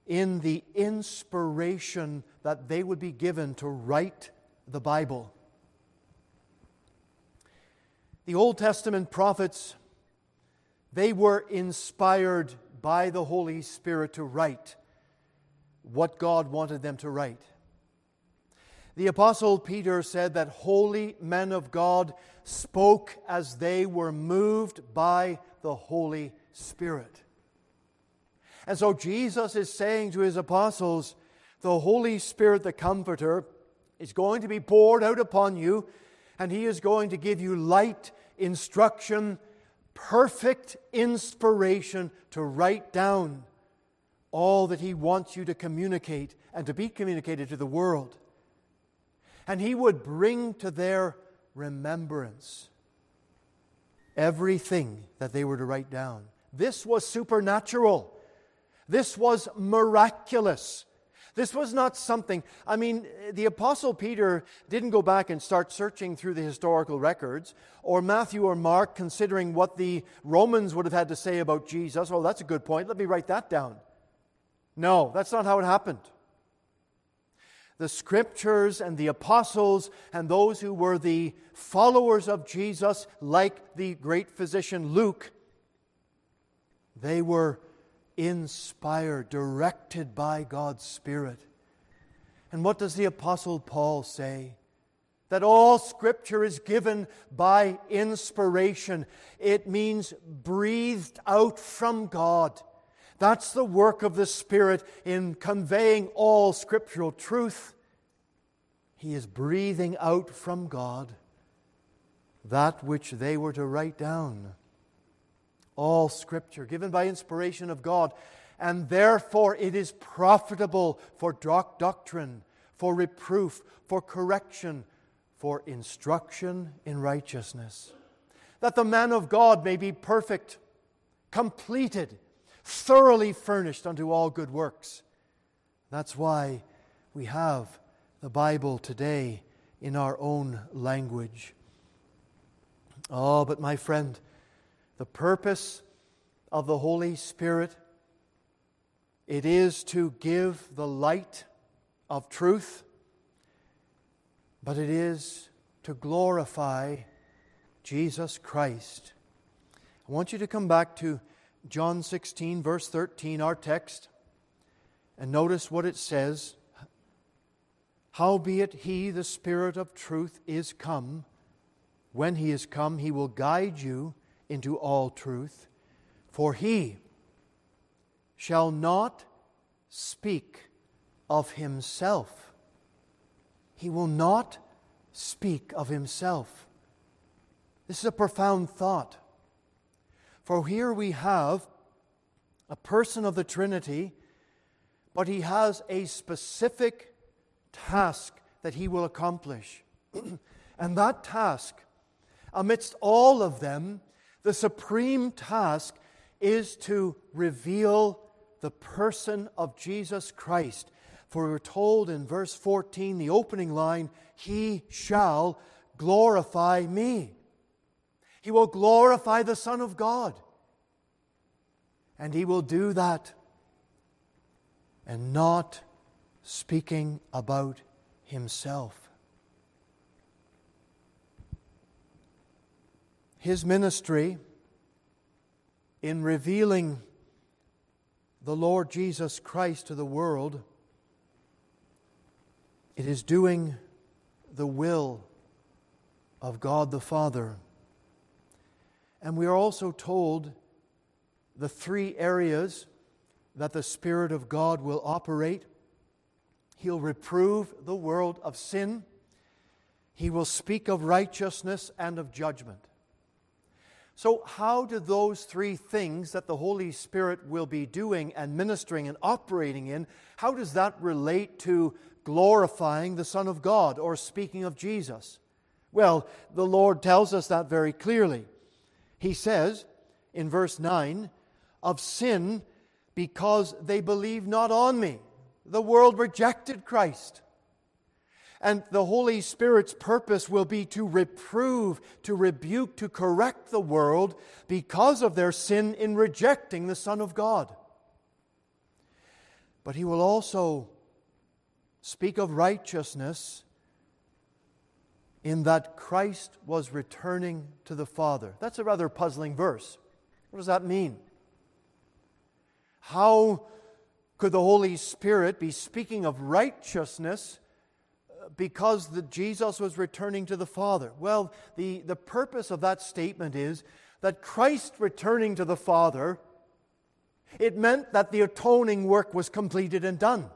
in the inspiration that they would be given to write the Bible. The Old Testament prophets, they were inspired by the Holy Spirit to write what God wanted them to write. The Apostle Peter said that holy men of God spoke as they were moved by the Holy Spirit. And so Jesus is saying to his apostles, the Holy Spirit, the Comforter, is going to be poured out upon you, and he is going to give you light, instruction, perfect inspiration to write down all that he wants you to communicate and to be communicated to the world. And he would bring to their remembrance everything that they were to write down. This was supernatural. This was miraculous. This was not something, I mean, the Apostle Peter didn't go back and start searching through the historical records, or Matthew or Mark considering what the Romans would have had to say about Jesus. Oh, that's a good point. Let me write that down. No, that's not how it happened. The scriptures and the apostles and those who were the followers of Jesus, like the great physician Luke, they were inspired, directed by God's Spirit. And what does the Apostle Paul say? That all Scripture is given by inspiration. It means breathed out from God. That's the work of the Spirit in conveying all scriptural truth. He is breathing out from God that which they were to write down. All Scripture, given by inspiration of God, and therefore it is profitable for doc- doctrine, for reproof, for correction, for instruction in righteousness, that the man of God may be perfect, completed, thoroughly furnished unto all good works. That's why we have the Bible today in our own language. Oh, but my friend, the purpose of the Holy Spirit it is to give the light of truth, but it is to glorify Jesus Christ. I want you to come back to John 16, verse 13, our text, and notice what it says. Howbeit he, the Spirit of truth, is come. When he is come, he will guide you into all truth. For he shall not speak of himself. He will not speak of himself. This is a profound thought. For here we have a person of the Trinity, but he has a specific task that he will accomplish. [clears throat] and that task, amidst all of them, the supreme task is to reveal the person of Jesus Christ. For we're told in verse 14, the opening line, He shall glorify me. He will glorify the Son of God. And He will do that and not speaking about Himself. his ministry in revealing the Lord Jesus Christ to the world, it is doing the will of God the Father. And we are also told the three areas that the Spirit of God will operate. He'll reprove the world of sin, He will speak of righteousness and of judgment. So, how do those three things that the Holy Spirit will be doing and ministering and operating in, how does that relate to glorifying the Son of God or speaking of Jesus? Well, the Lord tells us that very clearly. He says in verse 9, of sin because they believe not on me. The world rejected Christ. And the Holy Spirit's purpose will be to reprove, to rebuke, to correct the world because of their sin in rejecting the Son of God. But he will also speak of righteousness in that Christ was returning to the Father. That's a rather puzzling verse. What does that mean? How could the Holy Spirit be speaking of righteousness uh, because the, Jesus was returning to the Father? Well, the, the purpose of that statement is that Christ returning to the Father, it meant that the atoning work was completed and done.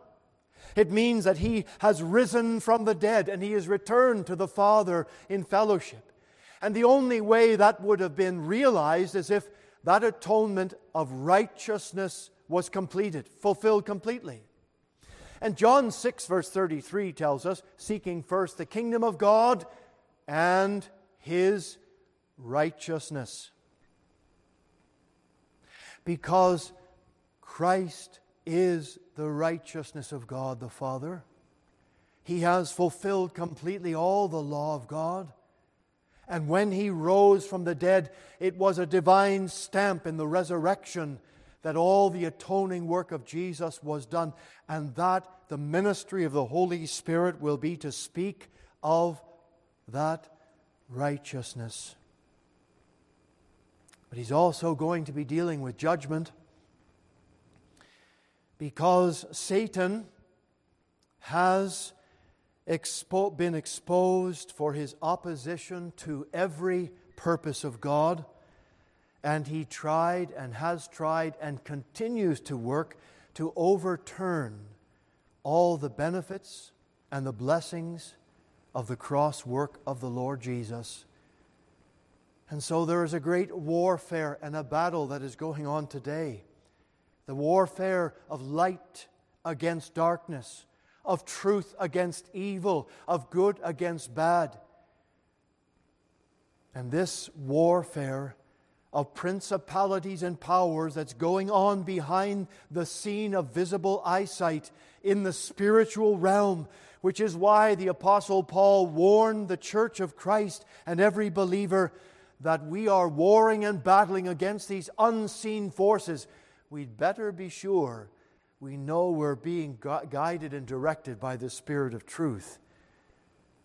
It means that he has risen from the dead and he has returned to the Father in fellowship. And the only way that would have been realized is if that atonement of righteousness was completed, fulfilled completely. And John 6, verse 33 tells us seeking first the kingdom of God and his righteousness. Because Christ is the righteousness of God the Father. He has fulfilled completely all the law of God. And when he rose from the dead, it was a divine stamp in the resurrection that all the atoning work of Jesus was done, and that the ministry of the Holy Spirit will be to speak of that righteousness. But he's also going to be dealing with judgment because Satan has expo- been exposed for his opposition to every purpose of God, and he tried and has tried and continues to work to overturn all the benefits and the blessings of the cross work of the Lord Jesus. And so there is a great warfare and a battle that is going on today the warfare of light against darkness, of truth against evil, of good against bad. And this warfare of principalities and powers that's going on behind the scene of visible eyesight in the spiritual realm, which is why the Apostle Paul warned the church of Christ and every believer that we are warring and battling against these unseen forces we'd better be sure we know we're being gu- guided and directed by the Spirit of truth,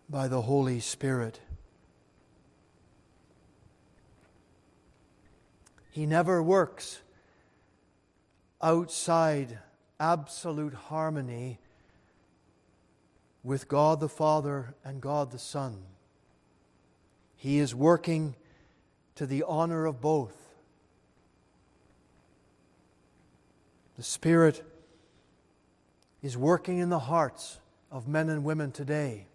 by the Holy Spirit. He never works outside absolute harmony with God the Father and God the Son. He is working to the honor of both. The Spirit is working in the hearts of men and women today.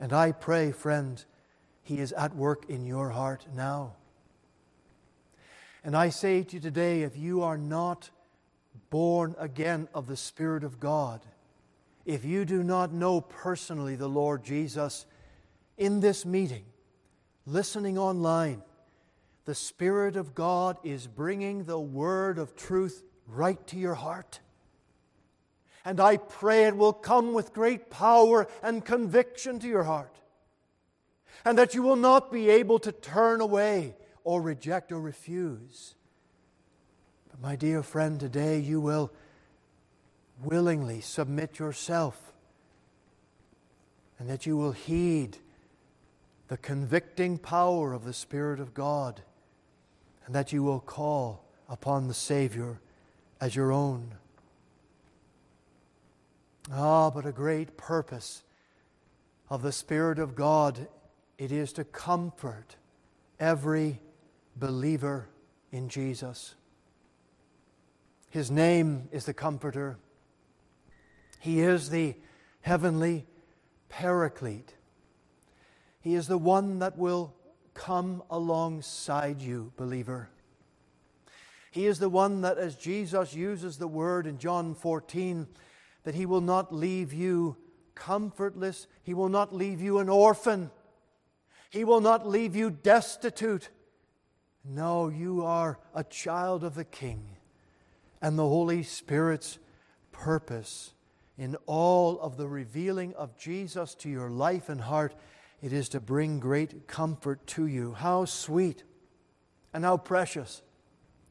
And I pray, friend, He is at work in your heart now. And I say to you today if you are not born again of the Spirit of God, if you do not know personally the Lord Jesus in this meeting, listening online, the Spirit of God is bringing the word of truth right to your heart. And I pray it will come with great power and conviction to your heart. And that you will not be able to turn away or reject or refuse. But, my dear friend, today you will willingly submit yourself and that you will heed the convicting power of the Spirit of God and that you will call upon the Savior as your own. Ah, but a great purpose of the Spirit of God it is to comfort every believer in Jesus. His name is the Comforter. He is the heavenly Paraclete. He is the one that will come alongside you, believer. He is the one that, as Jesus uses the word in John 14, that He will not leave you comfortless, He will not leave you an orphan, He will not leave you destitute. No, you are a child of the King, and the Holy Spirit's purpose in all of the revealing of Jesus to your life and heart it is to bring great comfort to you. How sweet and how precious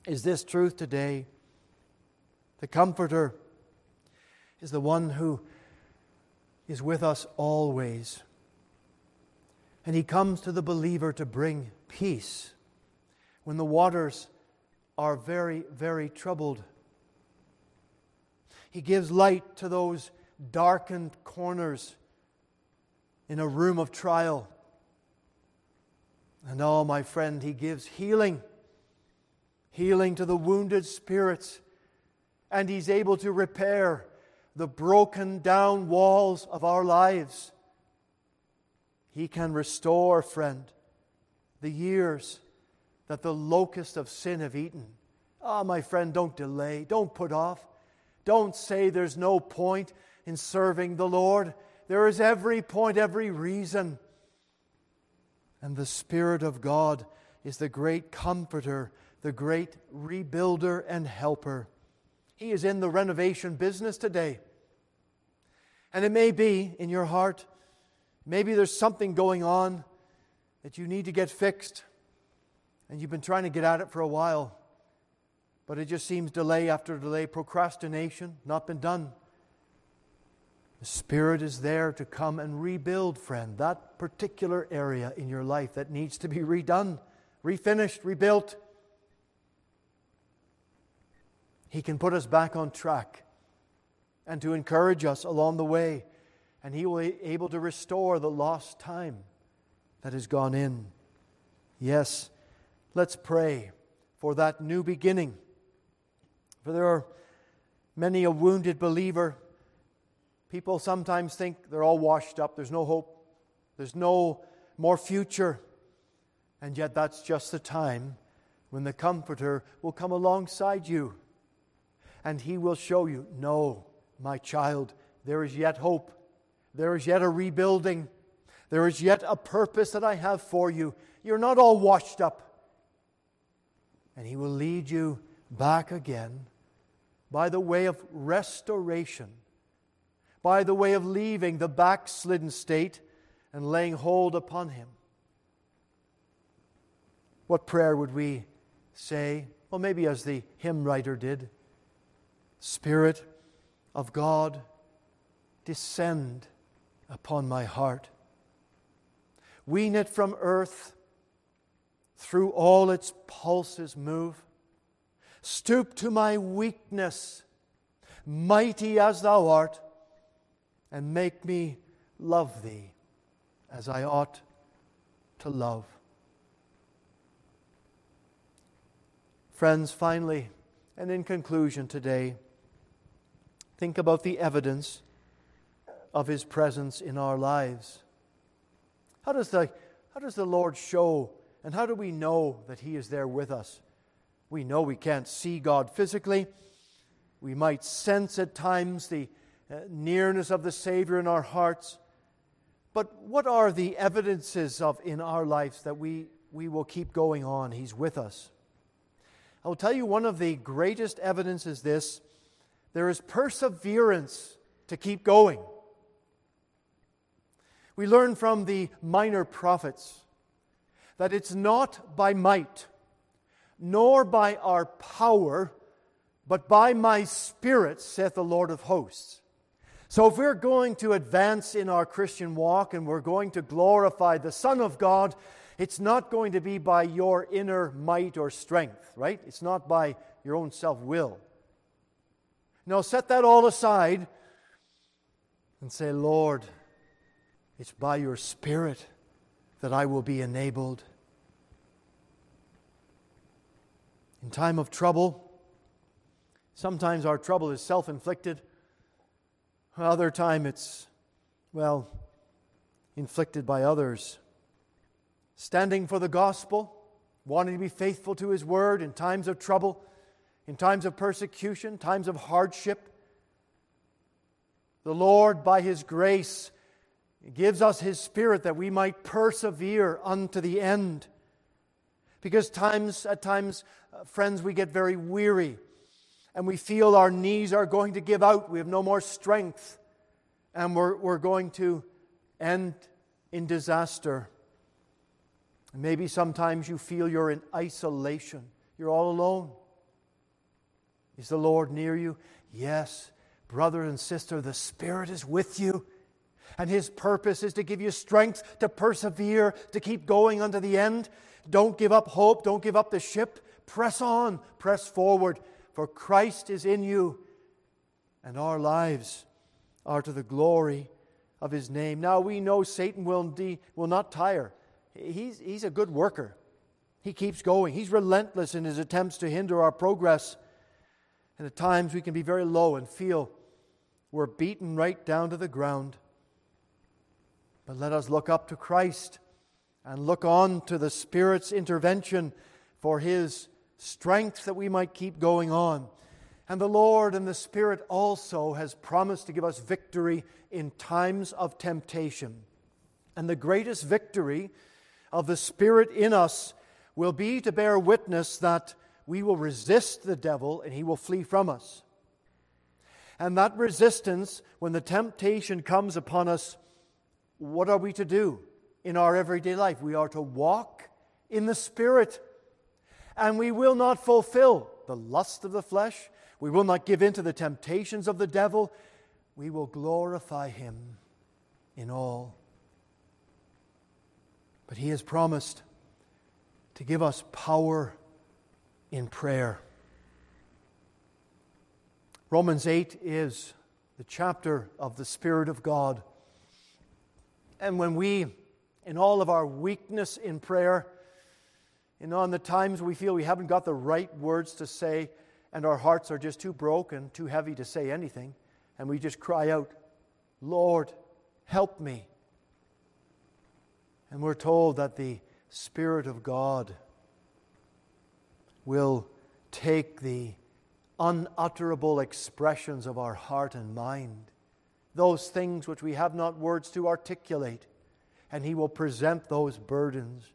is this truth today The Comforter is the one who is with us always. And he comes to the believer to bring peace when the waters are very, very troubled. He gives light to those darkened corners in a room of trial. And oh, my friend, He gives healing healing to the wounded spirits, and He's able to repair the broken down walls of our lives. He can restore, friend, the years that the locusts of sin have eaten. Ah, oh, my friend, don't delay, don't put off. Don't say there's no point in serving the Lord. There is every point, every reason. And the Spirit of God is the great comforter, the great rebuilder and helper. He is in the renovation business today. And it may be in your heart, maybe there's something going on that you need to get fixed, and you've been trying to get at it for a while. But it just seems delay after delay, procrastination, not been done. The Spirit is there to come and rebuild, friend, that particular area in your life that needs to be redone, refinished, rebuilt. He can put us back on track and to encourage us along the way, and He will be able to restore the lost time that has gone in. Yes, let's pray for that new beginning for there are many a wounded believer. People sometimes think they're all washed up, there's no hope, there's no more future. And yet, that's just the time when the Comforter will come alongside you and he will show you no, my child, there is yet hope. There is yet a rebuilding. There is yet a purpose that I have for you. You're not all washed up. And he will lead you back again by the way of restoration, by the way of leaving the backslidden state and laying hold upon Him. What prayer would we say? Well, maybe as the hymn writer did Spirit of God, descend upon my heart. Wean it from earth, through all its pulses move Stoop to my weakness, mighty as thou art, and make me love thee as I ought to love. Friends, finally, and in conclusion today, think about the evidence of His presence in our lives. How does the, how does the Lord show, and how do we know that He is there with us? We know we can't see God physically. We might sense at times the Uh, nearness of the Savior in our hearts. But what are the evidences of in our lives that we, we will keep going on? He's with us. I will tell you one of the greatest evidence is this there is perseverance to keep going. We learn from the minor prophets that it's not by might nor by our power, but by my Spirit, saith the Lord of hosts. So, if we're going to advance in our Christian walk and we're going to glorify the Son of God, it's not going to be by your inner might or strength, right? It's not by your own self will. Now, set that all aside and say, Lord, it's by your Spirit that I will be enabled. in time of trouble. Sometimes our trouble is self inflicted, other time it's, well, inflicted by others. Standing for the gospel, wanting to be faithful to his word in times of trouble, in times of persecution, times of hardship. The Lord, by his grace, gives us his spirit that we might persevere unto the end. Because times, at times, uh, friends, we get very weary and we feel our knees are going to give out. We have no more strength and we're, we're going to end in disaster. Maybe sometimes you feel you're in isolation, you're all alone. Is the Lord near you? Yes, brother and sister, the Spirit is with you. And His purpose is to give you strength to persevere, to keep going unto the end. Don't give up hope. Don't give up the ship. Press on, press forward, for Christ is in you, and our lives are to the glory of His name. Now we know Satan will, indeed, will not tire. He's, he's a good worker. He keeps going. He's relentless in his attempts to hinder our progress. And at times we can be very low and feel we're beaten right down to the ground. But let us look up to Christ and look on to the Spirit's intervention for His strength that we might keep going on. And the Lord and the Spirit also has promised to give us victory in times of temptation. And the greatest victory of the Spirit in us will be to bear witness that we will resist the devil and he will flee from us. And that resistance, when the temptation comes upon us, what are we to do in our everyday life? We are to walk in the Spirit, and we will not fulfill the lust of the flesh. We will not give in to the temptations of the devil. We will glorify him in all. But he has promised to give us power in prayer. Romans 8 is the chapter of the Spirit of God. And when we, in all of our weakness in prayer, and on the times we feel we haven't got the right words to say, and our hearts are just too broken, too heavy to say anything, and we just cry out, Lord, help me. And we're told that the Spirit of God will take the unutterable expressions of our heart and mind, those things which we have not words to articulate, and He will present those burdens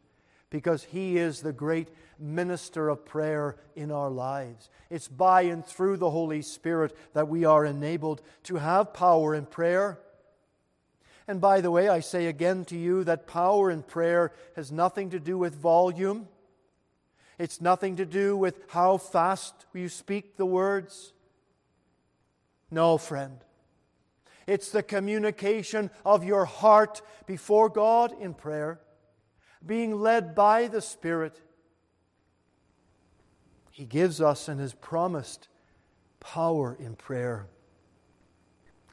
because He is the great minister of prayer in our lives. It's by and through the Holy Spirit that we are enabled to have power in prayer and by the way, I say again to you that power in prayer has nothing to do with volume. It's nothing to do with how fast you speak the words. No, friend. It's the communication of your heart before God in prayer, being led by the Spirit. He gives us and has promised power in prayer.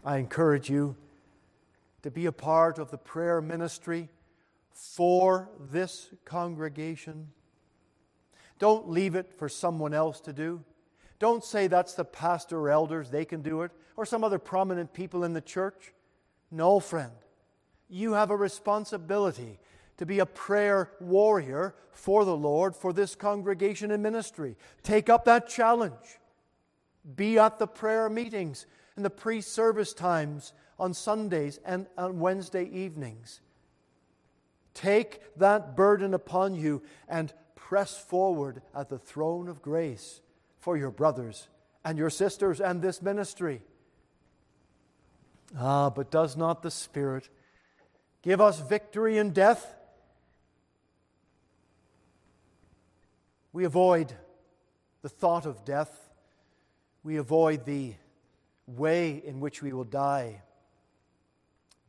I encourage you to be a part of the prayer ministry for this congregation. Don't leave it for someone else to do. Don't say that's the pastor or elders, they can do it, or some other prominent people in the church. No, friend. You have a responsibility to be a prayer warrior for the Lord, for this congregation and ministry. Take up that challenge. Be at the prayer meetings and the pre service times on Sundays and on Wednesday evenings. Take that burden upon you and press forward at the throne of grace for your brothers and your sisters and this ministry. Ah, but does not the Spirit give us victory in death? We avoid the thought of death. We avoid the way in which we will die.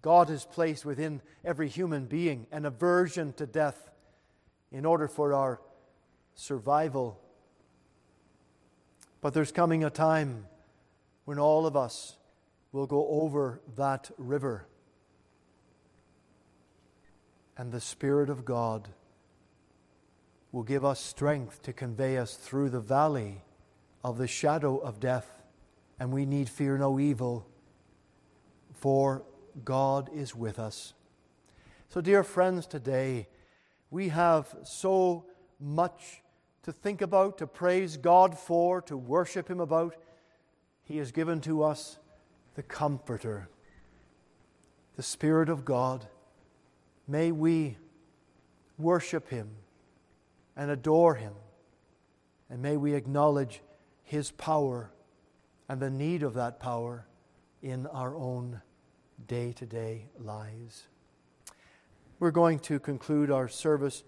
God has placed within every human being an aversion to death in order for our survival. But there's coming a time when all of us will go over that river. And the Spirit of God will give us strength to convey us through the valley of the shadow of death. And we need fear no evil, for God is with us. So, dear friends, today we have so much to think about, to praise God for, to worship Him about. He has given to us the Comforter, the Spirit of God. May we worship Him and adore Him, and may we acknowledge His power and the need of that power in our own day to day lives. We're going to conclude our service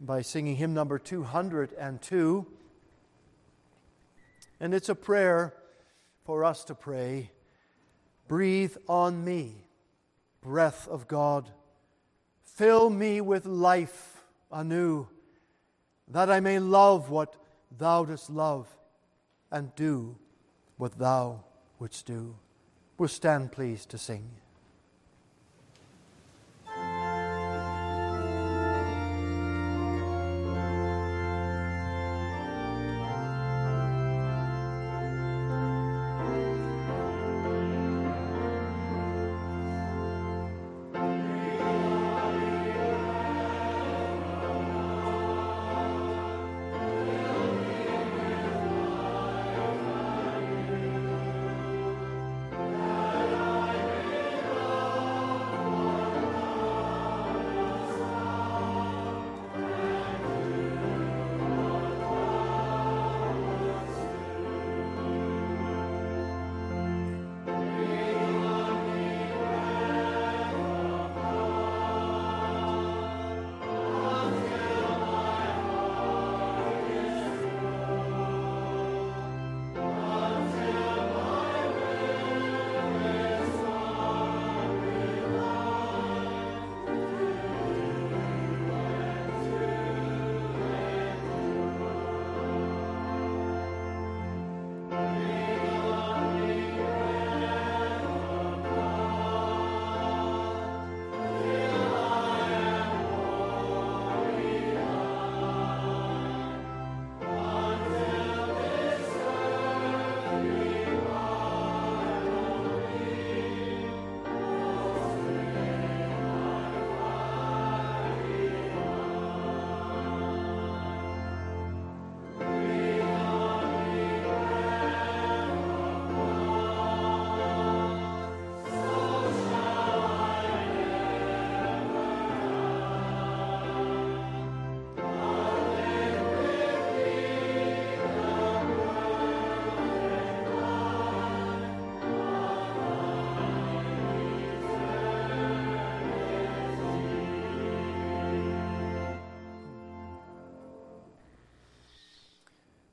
by singing hymn number 202. And it's a prayer for us to pray Breathe on me, breath of God. Fill me with life anew, that I may love what thou dost love and do what thou wouldst do. We'll stand, please, to sing.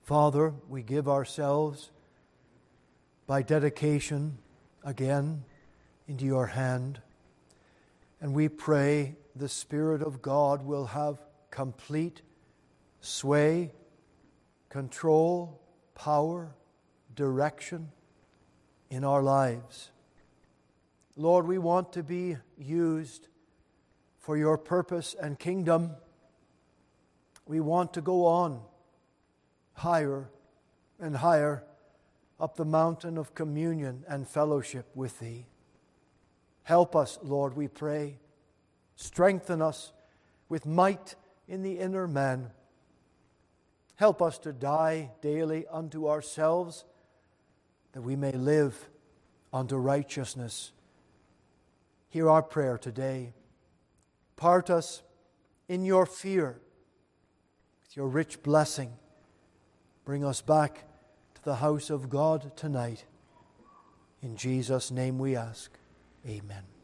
Father, we give ourselves by dedication again into your hand, and we pray the Spirit of God will have complete sway, control, power, direction in our lives. Lord, we want to be used for your purpose and kingdom. We want to go on higher and higher up the mountain of communion and fellowship with Thee. Help us, Lord, we pray. Strengthen us with might in the inner man. Help us to die daily unto ourselves, that we may live unto righteousness. Hear our prayer today. Part us in your fear with your rich blessing Bring us back to the house of God tonight. In Jesus' name we ask. Amen.